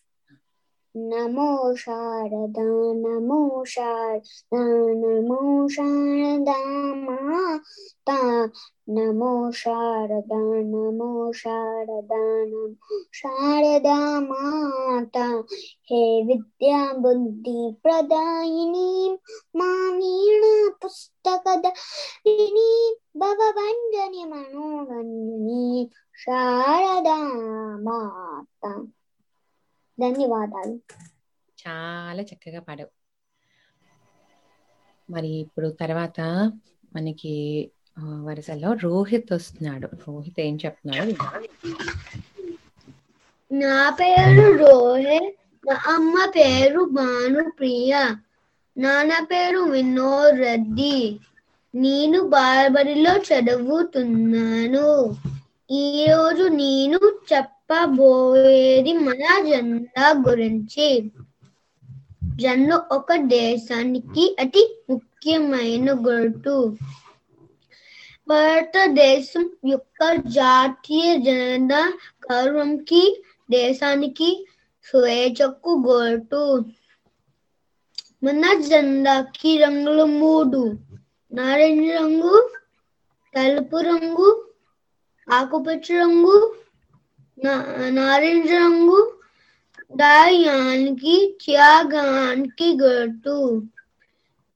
नमो शारदा नमो शारदा नमो शारदा माता, नमो शारदा नमो शारदा नमो शारदा माता। हे विद्या बुद्धि प्रदायिनी मावीण पुस्तक दिनी भवभञ्जनि मनोरञ्जनी, शारदा माता। ధన్యవాదాలు. చాలా చక్కగా పాడావు. మరి ఇప్పుడు తర్వాత మనకి వరుసలో రోహిత్ వస్తున్నాడు. రోహిత్ ఏం చెప్తున్నాడు నా పేరు రోహిత్ నా అమ్మ పేరు భానుప్రియ నాన్న పేరు వినోద్ రెడ్డి. నేను బాలబడిలో చదువుతున్నాను. ఈ రోజు నేను చెప్పబోయేది మన జెండా గురించి. జెండా ఒక దేశానికి అతి ముఖ్యమైన గుర్తు. భారతదేశం యొక్క జాతీయ జెండా గౌరవంకి దేశానికి స్వేచ్ఛకు గుర్తు. మన జెండాకి రంగులు మూడు. నారింజ రంగు తెలుపు రంగు ఆకుపచ్చ రంగు నారింజ రంగు దాయానికి త్యాగానికి గట్టు.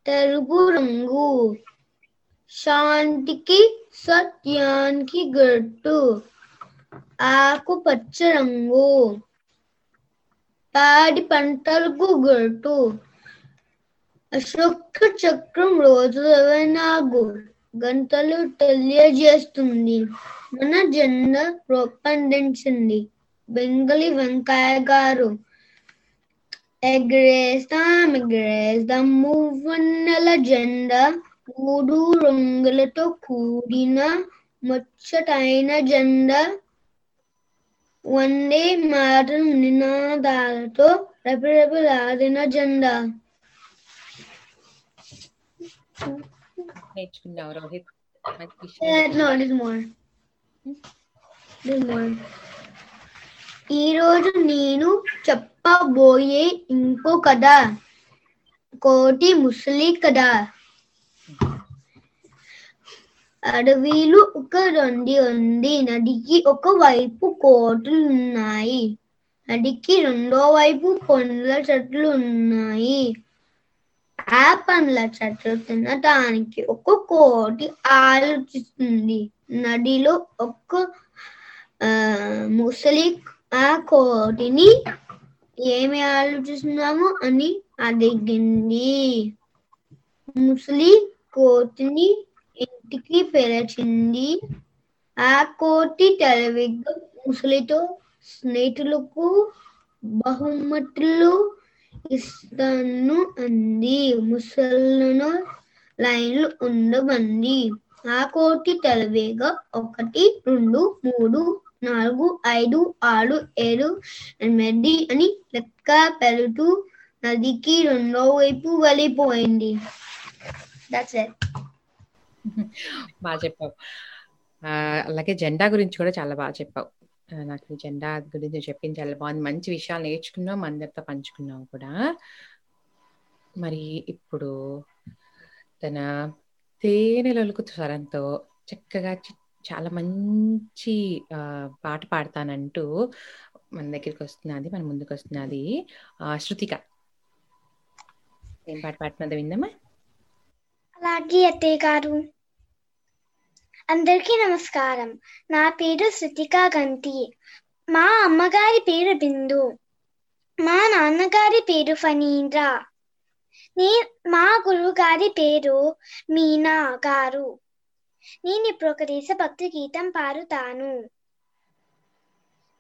తెలుపు రంగు శాంతికి సత్యానికి గట్టు. ఆకుపచ్చ రంగు పాడి పంటలకు గట్టు. అశోక చక్రం రోజు ఇరవై నాలుగు గంటలు తెలియజేస్తుంది. మన జెండా రూపొందించింది బెంగళి వెంకయ్య గారు. ఎగరేస్తాం ఎగరేస్తాం మూవన్నెల జెండా మూడు రంగులతో కూడిన ముచ్చటైన జెండా. వందే మాటం నినాదాలతో రెపరెపలాడిన జెండా. నేర్చుకున్నావు రోహిత్. మంచి ఈరోజు ఈ రోజు నేను చెప్పబోయే ఇంకో కథ. కోటి ముసలి కథ. అడవిలో ఒక నది ఉంది. నదికి ఒక వైపు కోటలు ఉన్నాయి. నదికి రెండో వైపు పండ్ల చెట్లు ఉన్నాయి. ఆ పండ్ల చెట్లు తినటానికి ఒక కోటి ఆలోచిస్తుంది. నదిలో ఒక్క ఆ, ముసలి ఆ కోటిని ఏమి ఆలోచిస్తున్నాము అని అడిగింది. ముసలి కోతిని ఇంటికి పిలిచింది ఆ కోటి తెలివిగా ముసలితో స్నేహితులకు బహుమతులు ఇస్తాను అంది. ముసళ్ళను లైన్లు ఉండబంది. ఆ కోటి తెలివిగా ఒకటి రెండు మూడు నాలుగు ఐదు ఆరు ఏడు ఎనిమిది అని లెక్క పెరుగుతూ నదికి రెండో వైపు వెళ్ళిపోయింది. దట్స్ ఇట్ బాగా చెప్పావు. అలాగే జెండా గురించి కూడా చాలా బాగా చెప్పావు. నాకు జెండా గురించి చెప్పింది చాలా బాగుంది. మంచి విషయాలు నేర్చుకున్నాం అందరితో పంచుకున్నాం కూడా. మరి ఇప్పుడు తన తేనెలొలుకు స్వరంతో చక్కగా చి- చాలా మంచి పాట పాడతానంటూ మన దగ్గరికి వస్తున్నది మన ముందుకు వస్తున్నది శృతిక. ఏం పాట పాడుతున్నదో విందామా? అలాగే అత్తయ్య గారు. అందరికీ నమస్కారం. నా పేరు శృతిక గంటి మా అమ్మగారి పేరు బిందు. మా నాన్నగారి పేరు ఫనీంద్ర మా గురువు గారి పేరు మీనా గారు. నేను ఇప్పుడు ఒక దేశభక్తి గీతం పాడుతాను.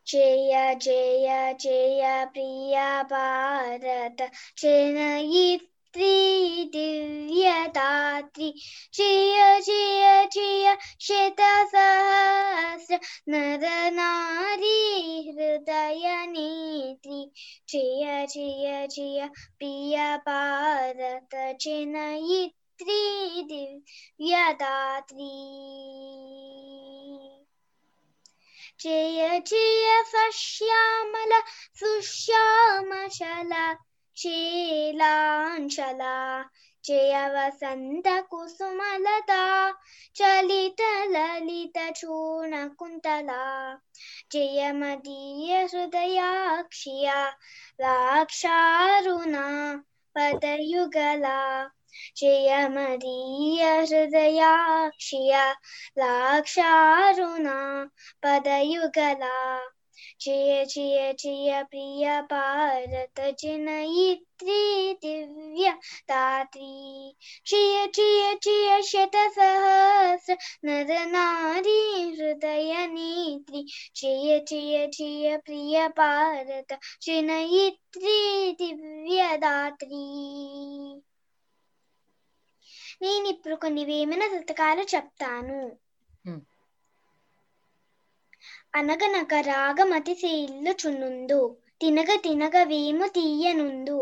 జయ జయ జయ ప్రియ భారత జనయిత్రి దివ్యదాత్రి జయ జయ జయ శత సహస్ర నర నారీ హృదయ నేత్రి జయ జయ జయ ప్రియ భారత జనయిత్రి దివ్యదాత్రి शीलाञ्चला जयवसन्तकुसुमलता चलितललितचूर्णकुन्तला जयमदीयहृदयाक्ष्या लाक्षारुणा पदयुगला जयमदीयहृदयाक्ष्या लाक्षारुणा पदयुगला జయ మదీయ హృదయాక్షియ జయ జయ ప్రియ భారత జనయిత్రి దివ్య దాత్రి జయ జయ జయ శత సహస్ర నర నారీ హృదయ నేత్రి జయ జయ జయ ప్రియ భారత జనయిత్రి దివ్య దాత్రి నేను ఇప్పుడు కొన్ని వేమన శతకాలు చెప్తాను. Hmm. అనగనక అనగనగ రాగమతి చున్నుందు తినగ తినగ వేము తీయనుందు.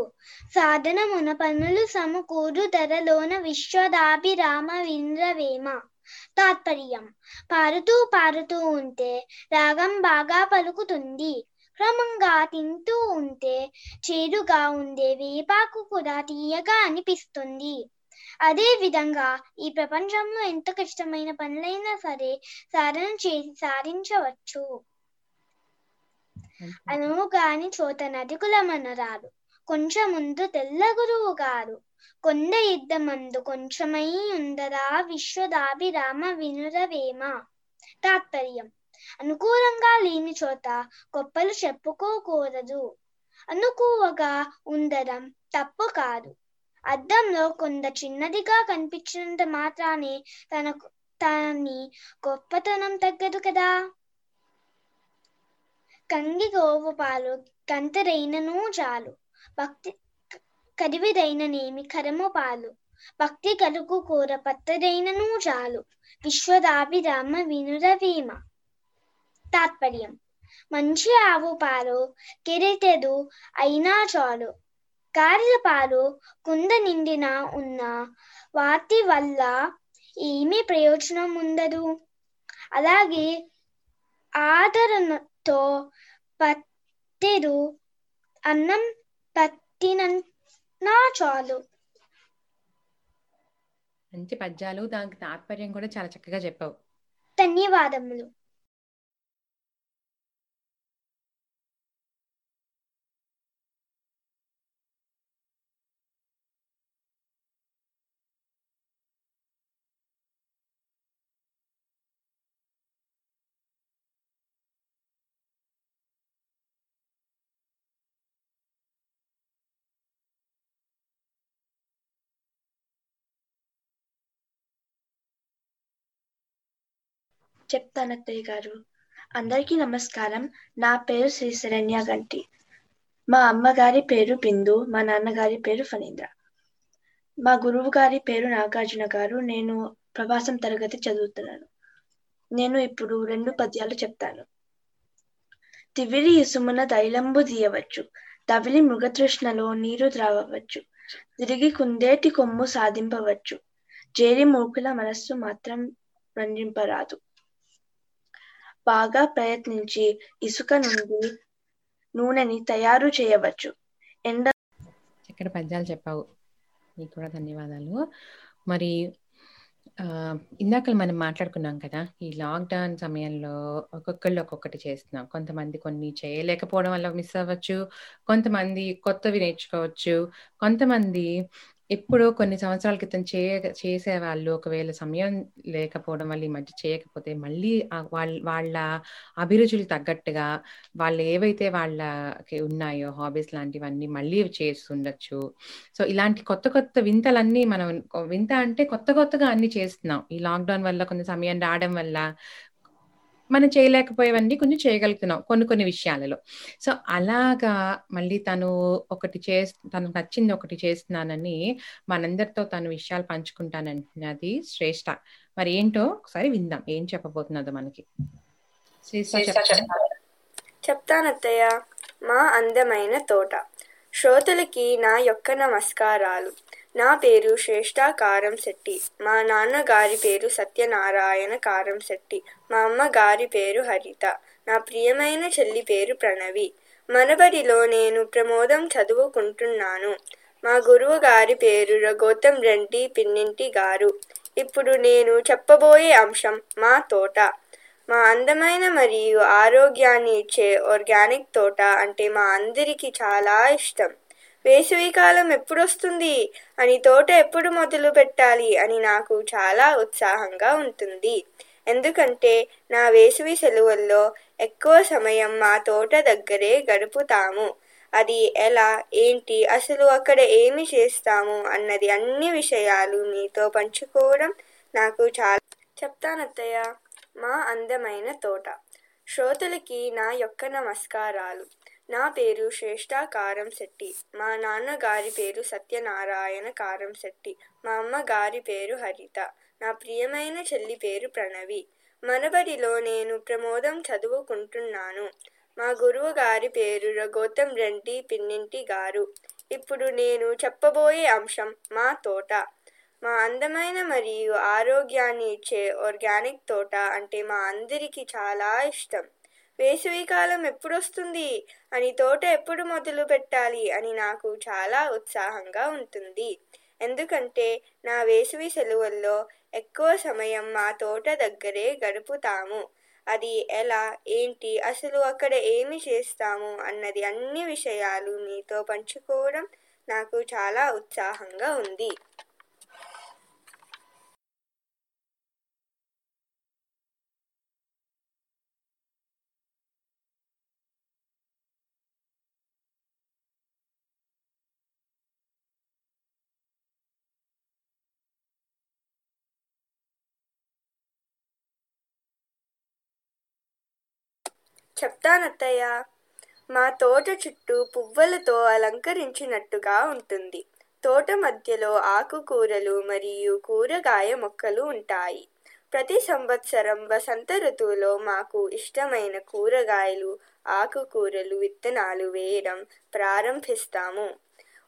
సాధనమున పనులు సమకూరు ధరలోన విశ్వదాభిరామ వింద్రవేమ తాత్పర్యం పారుతూ పారుతూ ఉంటే రాగం బాగా పలుకుతుంది. క్రమంగా తింటూ ఉంటే చేదుగా ఉండే వేపాకు కూడా తీయగా అనిపిస్తుంది. అదే విధంగా ఈ ప్రపంచంలో ఎంత కష్టమైన పనులైనా సరే సాధన చేసి సాధించవచ్చు. అనుగాని చోట నదికుల మనరాలు కొంచెం ముందు తెల్ల గురువు గారు. కొండ యుద్ధమందు కొంచెమై ఉందరా విశ్వదాభిరామ వినురవేమ. తాత్పర్యం. అనుకూలంగా లేని చోట గొప్పలు చెప్పుకోకూడదు అనుకువగా ఉండడం తప్పు కాదు. అద్దంలో కొంత చిన్నదిగా కనిపించినంత మాత్రానే తనకు తనని గొప్పతనం తగ్గదు కదా. కంగి గోవు పాలు కంతరైనను చాలు. భక్తి కరివిదైననేమి కరము పాలు. భక్తి కలుగు కూర పత్తదైనను చాలు. విశ్వదాభిరామ వినురవీమ తాత్పర్యం. మంచి ఆవు పాలు కిరీటెదు అయినా చాలు. గాడిద పాలు కుంద నిండిన ఉన్న వాటి వల్ల ఏమీ ప్రయోజనం ఉండదు. అలాగే ఆదరణతో పత్తెడు అన్నం పట్టినా చాలు. మంచి పద్యాలు దానికి తాత్పర్యం కూడా చాలా చక్కగా చెప్పావు. ధన్యవాదములు. చెప్తాను అత్తయ్య గారు. అందరికీ నమస్కారం. నా పేరు శ్రీ శరణ్య గంటి. మా అమ్మగారి పేరు బిందు మా నాన్నగారి పేరు ఫణీంద్ర. మా గురువు గారి పేరు నాగార్జున గారు. నేను ప్రవాసం తరగతి చదువుతున్నాను. నేను ఇప్పుడు రెండు పద్యాలు చెప్తాను. తివిరి ఇసుమున తైలంబు దీయవచ్చు. తవిలి మృగతృష్ణలో నీరు ద్రావవచ్చు తిరిగి కుందేటి కొమ్ము సాధింపవచ్చు. జేరి మూకుల మనస్సు మాత్రం రంజింపరాదు. బాగా ప్రయత్నించి ఇసుక నుండి నూనెని తయారు చేయవచ్చు. ఎండ ఇక్కడ పద్యాలు చెప్పావు. నీకు కూడా ధన్యవాదాలు. మరి ఆ, ఇందాక మనం మాట్లాడుకున్నాం కదా ఈ లాక్డౌన్ సమయంలో ఒక్కొక్కళ్ళు ఒక్కొక్కటి చేస్తున్నాం. కొంతమంది కొన్ని చేయలేకపోవడం వల్ల మిస్ అవ్వచ్చు కొంతమంది కొత్తవి నేర్చుకోవచ్చు కొంతమంది ఎప్పుడో కొన్ని సంవత్సరాల క్రితం చేయ చేసేవాళ్ళు ఒకవేళ సమయం లేకపోవడం వల్ల ఈ మధ్య చేయకపోతే మళ్ళీ వాళ్ళ వాళ్ళ అభిరుచులు తగ్గట్టుగా వాళ్ళు ఏవైతే వాళ్ళకి ఉన్నాయో హాబీస్ లాంటివన్నీ మళ్ళీ చేస్తుండొచ్చు. సో ఇలాంటి కొత్త కొత్త వింతలన్నీ మనం వింత అంటే కొత్త కొత్తగా అన్ని చేస్తున్నాం. ఈ లాక్డౌన్ వల్ల కొంత సమయం రావడం వల్ల మనం చేయలేకపోయేవన్నీ కొంచెం చేయగలుగుతున్నాం కొన్ని కొన్ని విషయాలలో. సో అలాగా మళ్ళీ తను ఒకటి చే తనకు నచ్చింది ఒకటి చేస్తున్నానని మనందరితో తను విషయాలు పంచుకుంటానంటున్నది శ్రేష్ట. మరి ఏంటో ఒకసారి విందాం. ఏం చెప్పబోతున్నదో మనకి. చెప్తానత్తయ్య. మా అందమైన తోట. శ్రోతలకి నా యొక్క నమస్కారాలు. నా పేరు శ్రేష్ఠ కారం శెట్టి. మా నాన్నగారి పేరు సత్యనారాయణ కారం శెట్టి. మా అమ్మగారి పేరు హరిత. నా ప్రియమైన చెల్లి పేరు ప్రణవి. మనబడిలో నేను ప్రమోదం చదువుకుంటున్నాను. మా గురువు గారి పేరు గౌతమ్ రెడ్డి పిన్నింటి గారు. ఇప్పుడు నేను చెప్పబోయే అంశం మా తోట. మా అందమైన మరియు ఆరోగ్యాన్ని ఇచ్చే ఆర్గానిక్ తోట అంటే మా అందరికీ చాలా ఇష్టం. వేసవికాలం ఎప్పుడొస్తుంది? అని తోట ఎప్పుడు మొదలు పెట్టాలి అని నాకు చాలా ఉత్సాహంగా ఉంటుంది. ఎందుకంటే నా వేసవి సెలవుల్లో ఎక్కువ సమయం మా తోట దగ్గరే గడుపుతాము. అది ఎలా ఏంటి అసలు అక్కడ ఏమి చేస్తాము అన్నది అన్ని విషయాలు మీతో పంచుకోవడం నాకు చాలా చెప్తానత్తయ్య మా అందమైన తోట. శ్రోతలకి నా యొక్క నమస్కారాలు. నా పేరు శ్రేష్ఠ కారం శెట్టి మా నాన్నగారి పేరు సత్యనారాయణ కారం శెట్టి మా అమ్మగారి పేరు హరిత. నా ప్రియమైన చెల్లి పేరు ప్రణవి. మనబడిలో నేను ప్రమోదం చదువుకుంటున్నాను. మా గురువు గారి పేరు గౌతమ్ రెడ్డి పిన్నింటి గారు. ఇప్పుడు నేను చెప్పబోయే అంశం మా తోట. మా అందమైన మరియు ఆరోగ్యాన్ని ఇచ్చే ఆర్గానిక్ తోట అంటే మా అందరికీ చాలా ఇష్టం. వేసవికాలం ఎప్పుడొస్తుంది? అని తోట ఎప్పుడు మొదలు పెట్టాలి అని నాకు చాలా ఉత్సాహంగా ఉంటుంది. ఎందుకంటే నా వేసవి సెలవుల్లో ఎక్కువ సమయం మా తోట దగ్గరే గడుపుతాము. అది ఎలా ఏంటి అసలు అక్కడ ఏమి చేస్తాము అన్నది అన్ని విషయాలు మీతో పంచుకోవడం నాకు చాలా ఉత్సాహంగా ఉంది. చెప్తానత్తయ్య. మా తోట చుట్టూ పువ్వులతో అలంకరించినట్టుగా ఉంటుంది. తోట మధ్యలో ఆకుకూరలు మరియు కూరగాయ మొక్కలు ఉంటాయి. ప్రతి సంవత్సరం వసంత ఋతువులో మాకు ఇష్టమైన కూరగాయలు ఆకుకూరలు విత్తనాలు వేయడం ప్రారంభిస్తాము.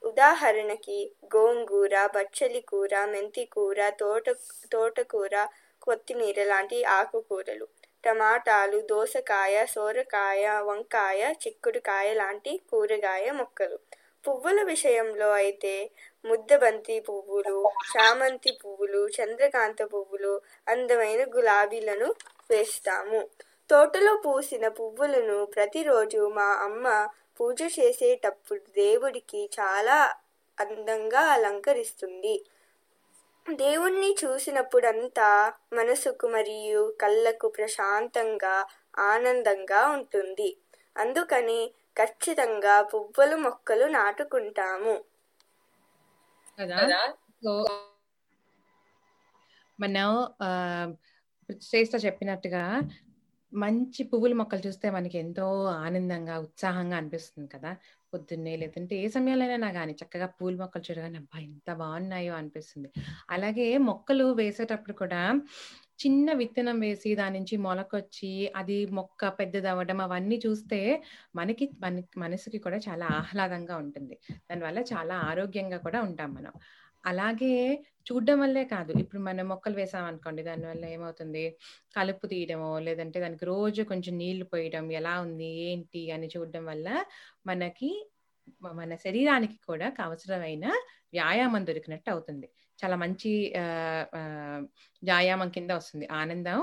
ఉదాహరణకి గోంగూర బచ్చలి కూర మెంతి కూర తోట తోటకూర కొత్తిమీర లాంటి ఆకుకూరలు. టమాటాలు దోసకాయ సోరకాయ వంకాయ చిక్కుడుకాయ లాంటి కూరగాయ మొక్కలు. పువ్వుల విషయంలో అయితే ముద్దబంతి పువ్వులు చామంతి పువ్వులు చంద్రకాంత పువ్వులు అందమైన గులాబీలను వేస్తాము. తోటలో పూసిన పువ్వులను ప్రతిరోజు మా అమ్మ పూజ చేసేటప్పుడు దేవుడికి చాలా అందంగా అలంకరిస్తుంది. దేవుణ్ణి చూసినప్పుడంతా మనసుకు మరియు కళ్ళకు ప్రశాంతంగా ఆనందంగా ఉంటుంది. అందుకని ఖచ్చితంగా పువ్వుల మొక్కలు నాటుకుంటాము. కదా? మనం ఆ, శ్రేష్ఠ చెప్పినట్టుగా మంచి పువ్వుల మొక్కలు చూస్తే మనకి ఎంతో ఆనందంగా ఉత్సాహంగా అనిపిస్తుంది కదా? పొద్దున్నే లేదంటే ఏ సమయంలోనైనా కానీ చక్కగా పూల మొక్కలు చూడగానే అబ్బా! ఎంత బాగున్నాయో అనిపిస్తుంది. అలాగే మొక్కలు వేసేటప్పుడు కూడా చిన్న విత్తనం వేసి దాని నుంచి మొలకొచ్చి అది మొక్క పెద్దదవ్వడం అవన్నీ చూస్తే మనకి మన మనసుకి కూడా చాలా ఆహ్లాదంగా ఉంటుంది. దానివల్ల చాలా ఆరోగ్యంగా కూడా ఉంటాం మనం. అలాగే చూడడం వల్లే కాదు. ఇప్పుడు మనం మొక్కలు వేసాం అనుకోండి దానివల్ల ఏమవుతుంది? కలుపు తీయడమో లేదంటే దానికి రోజు కొంచెం నీళ్ళు పోయడం ఎలా ఉంది ఏంటి అని చూడడం వల్ల మనకి మన శరీరానికి కూడా అవసరమైన వ్యాయామం దొరికినట్టు అవుతుంది. చాలా మంచి ఆ, వ్యాయామం కింద వస్తుంది. ఆనందం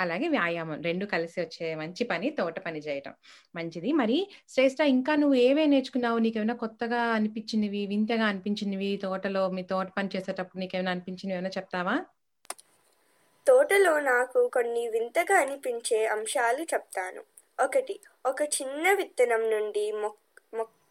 అలాగే వ్యాయామం. రెండు కలిసి వచ్చే మంచి పని తోట పని చేయటం మంచిది. మరి శ్రేష్ట ఇంకా నువ్వు ఏవే నేర్చుకున్నావు? నీకేమైనా కొత్తగా అనిపించినవి వింతగా అనిపించినవి తోటలో మీ తోట పని చేసేటప్పుడు నీకేమైనా అనిపించినవి ఏమైనా చెప్తావా? తోటలో నాకు కొన్ని వింతగా అనిపించే అంశాలు చెప్తాను. ఒకటి ఒక చిన్న విత్తనం నుండి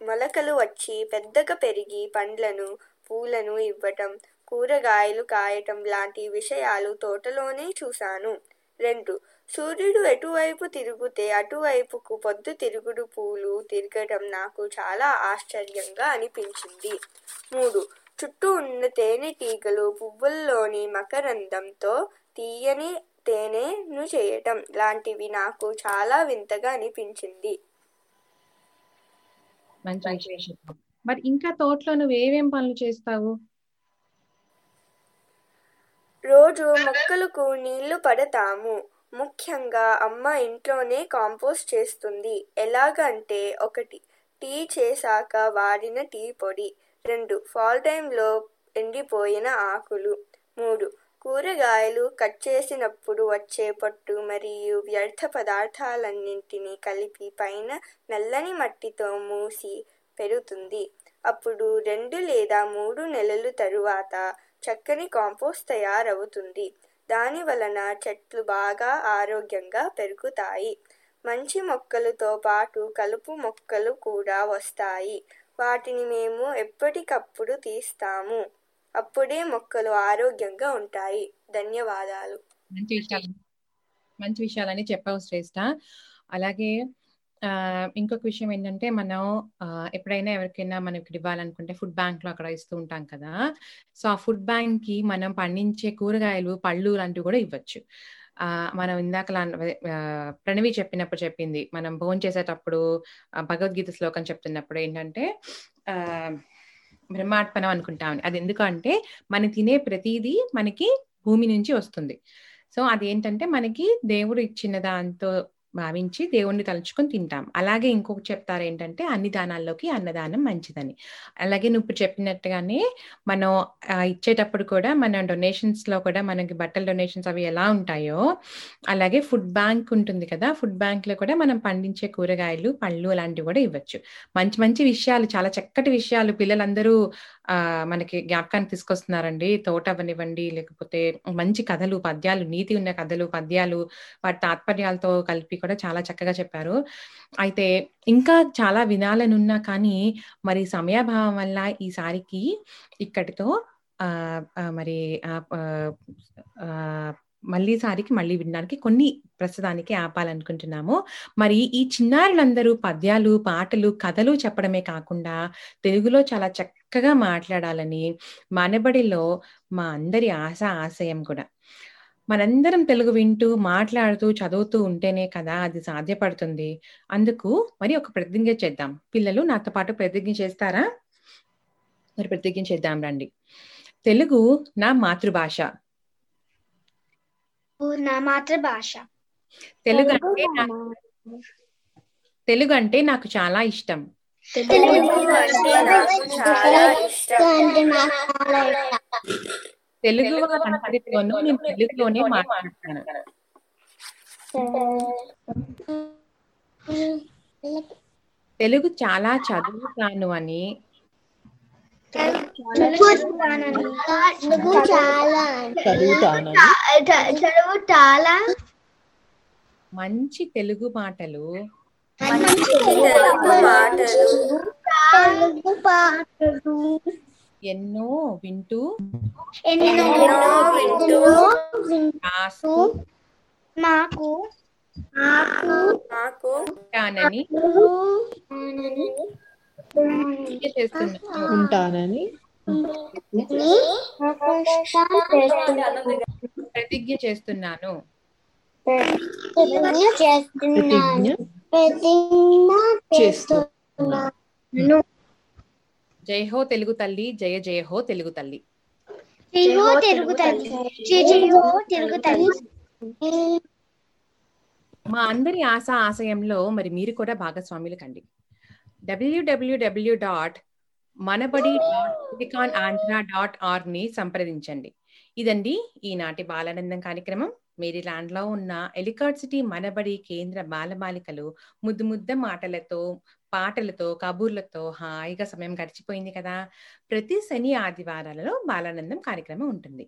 మొలకలు వచ్చి పెద్దగా పెరిగి పండ్లను పూలను ఇవ్వటం కూరగాయలు కాయటం లాంటి విషయాలు తోటలోనే చూశాను. రెండు. సూర్యుడు ఎటువైపు తిరిగితే అటువైపుకు పొద్దు తిరుగుడు పూలు తిరగటం నాకు చాలా ఆశ్చర్యంగా అనిపించింది. మూడు. చుట్టూ ఉన్న తేనెటీగలు పువ్వుల్లోని మకరందంతో తీయని తేనెను చేయటం లాంటివి నాకు చాలా వింతగా అనిపించింది. మరి ఇంకా తోటలో నువ్వు ఏమేం పనులు చేస్తావు? రోజు మొక్కలకు నీళ్ళు పడతాము. ముఖ్యంగా అమ్మ ఇంట్లోనే కాంపోస్ట్ చేస్తుంది. ఎలాగంటే ఒకటి టీ చేశాక వాడిన టీ పొడి. రెండు ఫాల్ టైంలో ఎండిపోయిన ఆకులు. మూడు కూరగాయలు కట్ చేసినప్పుడు వచ్చే పొట్టు మరియు వ్యర్థ పదార్థాలన్నింటినీ కలిపి పైన నల్లని మట్టితో మూసి పెరుగుతుంది. అప్పుడు రెండు లేదా మూడు నెలలు తరువాత చక్కని కాంపోస్ట్ తయారవుతుంది. దాని వలన చెట్లు బాగా ఆరోగ్యంగా పెరుగుతాయి. మంచి మొక్కలతో పాటు కలుపు మొక్కలు కూడా వస్తాయి. వాటిని మేము ఎప్పటికప్పుడు తీస్తాము. అప్పుడే మొక్కలు ఆరోగ్యంగా ఉంటాయి. ధన్యవాదాలు. మంచి విషయాలు మంచి విషయాలని చెప్పావు శ్రేష్ట. అలాగే ఇంకొక విషయం ఏంటంటే మనం ఆ, ఎప్పుడైనా ఎవరికైనా మనం ఇక్కడ ఇవ్వాలనుకుంటే ఫుడ్ బ్యాంక్లో అక్కడ ఇస్తూ ఉంటాం కదా. సో ఆ ఫుడ్ బ్యాంక్కి మనం పండించే కూరగాయలు పళ్ళు లాంటివి కూడా ఇవ్వచ్చు. ఆ మనం ఇందాక ప్రణవి చెప్పినప్పుడు చెప్పింది. మనం భోజనం చేసేటప్పుడు భగవద్గీత శ్లోకం చెప్తున్నప్పుడు ఏంటంటే ఆ బ్రహ్మార్పణం అనుకుంటామని అది ఎందుకంటే మనం తినే ప్రతిదీ మనకి భూమి నుంచి వస్తుంది. సో అదేంటంటే మనకి దేవుడు ఇచ్చిన దాంతో భావించి దేవుణ్ణి తలుచుకొని తింటాం. అలాగే ఇంకొకటి చెప్తారు ఏంటంటే అన్ని దానాల్లోకి అన్నదానం మంచిదని. అలాగే నువ్వు ఇప్పుడు చెప్పినట్టుగానే మనం ఇచ్చేటప్పుడు కూడా మన డొనేషన్స్లో కూడా మనకి బట్టల డొనేషన్స్ అవి ఎలా ఉంటాయో అలాగే ఫుడ్ బ్యాంక్ ఉంటుంది కదా ఫుడ్ బ్యాంక్లో కూడా మనం పండించే కూరగాయలు పళ్ళు అలాంటివి కూడా ఇవ్వచ్చు. మంచి మంచి విషయాలు చాలా చక్కటి విషయాలు పిల్లలందరూ ఆ మనకి జ్ఞాపకానికి తీసుకొస్తున్నారండి. తోట అవనివ్వండి లేకపోతే మంచి కథలు పద్యాలు నీతి ఉన్న కథలు పద్యాలు వాటి తాత్పర్యాలతో కలిపి కూడా చాలా చక్కగా చెప్పారు. అయితే ఇంకా చాలా వినాలనున్నా కానీ మరి సమయాభావం వల్ల ఈసారికి ఇక్కడితో ఆ మరి ఆ, ఆ, మళ్ళీ సారికి మళ్ళీ వినడానికి కొన్ని ప్రస్తుతానికి ఆపాలనుకుంటున్నాము. మరి ఈ చిన్నారులందరూ పద్యాలు పాటలు కథలు చెప్పడమే కాకుండా తెలుగులో చాలా చక్కగా మాట్లాడాలని మనబడిలో మా అందరి ఆశ ఆశయం కూడా. మనందరం తెలుగు వింటూ మాట్లాడుతూ చదువుతూ ఉంటేనే కదా అది సాధ్యపడుతుంది. అందుకు మరి ఒక ప్రతిజ్ఞ చేద్దాం. పిల్లలు నాతో పాటు ప్రతిజ్ఞ చేస్తారా? మరి ప్రతిజ్ఞ చేద్దాం రండి. తెలుగు నా మాతృభాష. నా మాతృభాష. తెలుగు అంటే తెలుగు అంటే నాకు చాలా ఇష్టం. తెలుగు తెలుగు నేను తెలుగులోనే మాట్లాడతాను. తెలుగు చాలా చదువుతాను అని. చదువు చాలా చదువుతానని చదువు చాలా మంచి తెలుగు మాటలు. తెలుగు మాటలు. తెలుగు పాటలు ఎన్నో వింటూ మాకు మాకు ఉంటానని ప్రతిజ్ఞ చేస్తున్నాను. ఉంటానని ప్రతిజ్ఞ చేస్తున్నాను. ప్రతిజ్ఞ చేస్తున్నాను. జై హో తెలుగు తల్లి జయ జయ హో తెలుగు తల్లి. జయో తెలుగు తల్లి జయ జయో తెలుగు తల్లి. మా అందరి ఆశ ఆశయంలో మరి మీరు కూడా భాగస్వాములు కండి. W W W dot Manabadi dot silicon Andhra dot ఆర్ని సంప్రదించండి. ఇదండి ఈనాటి బాలానందం కార్యక్రమం. మేరీలాండ్లో ఉన్న ఎలికాడ్ సిటీ మనబడి కేంద్ర బాలబాలికలు ముద్దు ముద్ద మాటలతో పాటలతో కబూర్లతో హాయిగా సమయం గడిచిపోయింది కదా. ప్రతి శని ఆదివారాలలో బాలానందం కార్యక్రమం ఉంటుంది.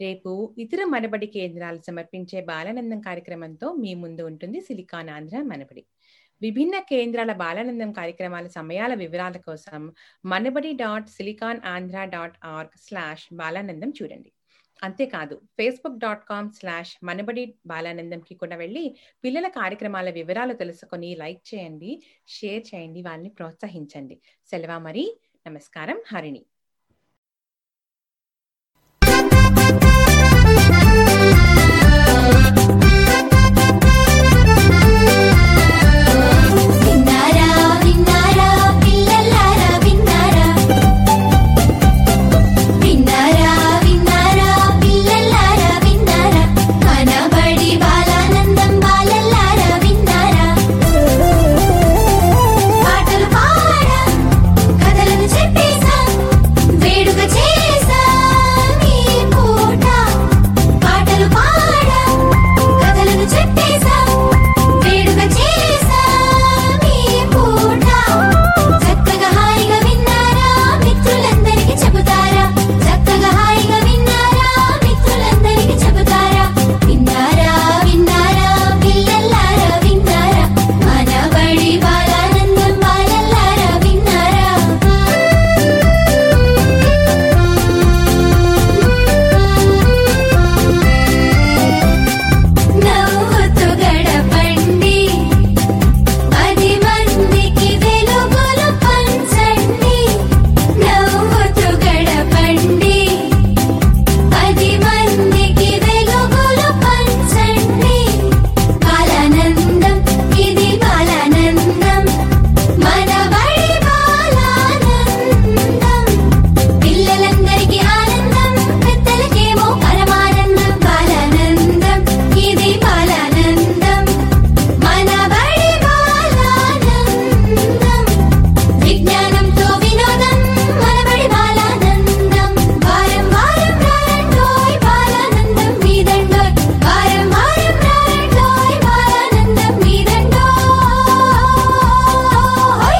రేపు ఇతర మనబడి కేంద్రాలు సమర్పించే బాలానందం కార్యక్రమంతో మీ ముందు ఉంటుంది సిలికాన్ ఆంధ్ర మనబడి. విభిన్న కేంద్రాల బాలానందం కార్యక్రమాల సమయాల వివరాల కోసం Manabadi dot silicon Andhra dot org slash Balanandam చూడండి. అంతేకాదు Facebook dot com slash Manabadi బాలానందంకి కూడా వెళ్ళి పిల్లల కార్యక్రమాల వివరాలు తెలుసుకొని లైక్ చేయండి షేర్ చేయండి వాళ్ళని ప్రోత్సహించండి. సెలవా మరి. నమస్కారం. హరిణి.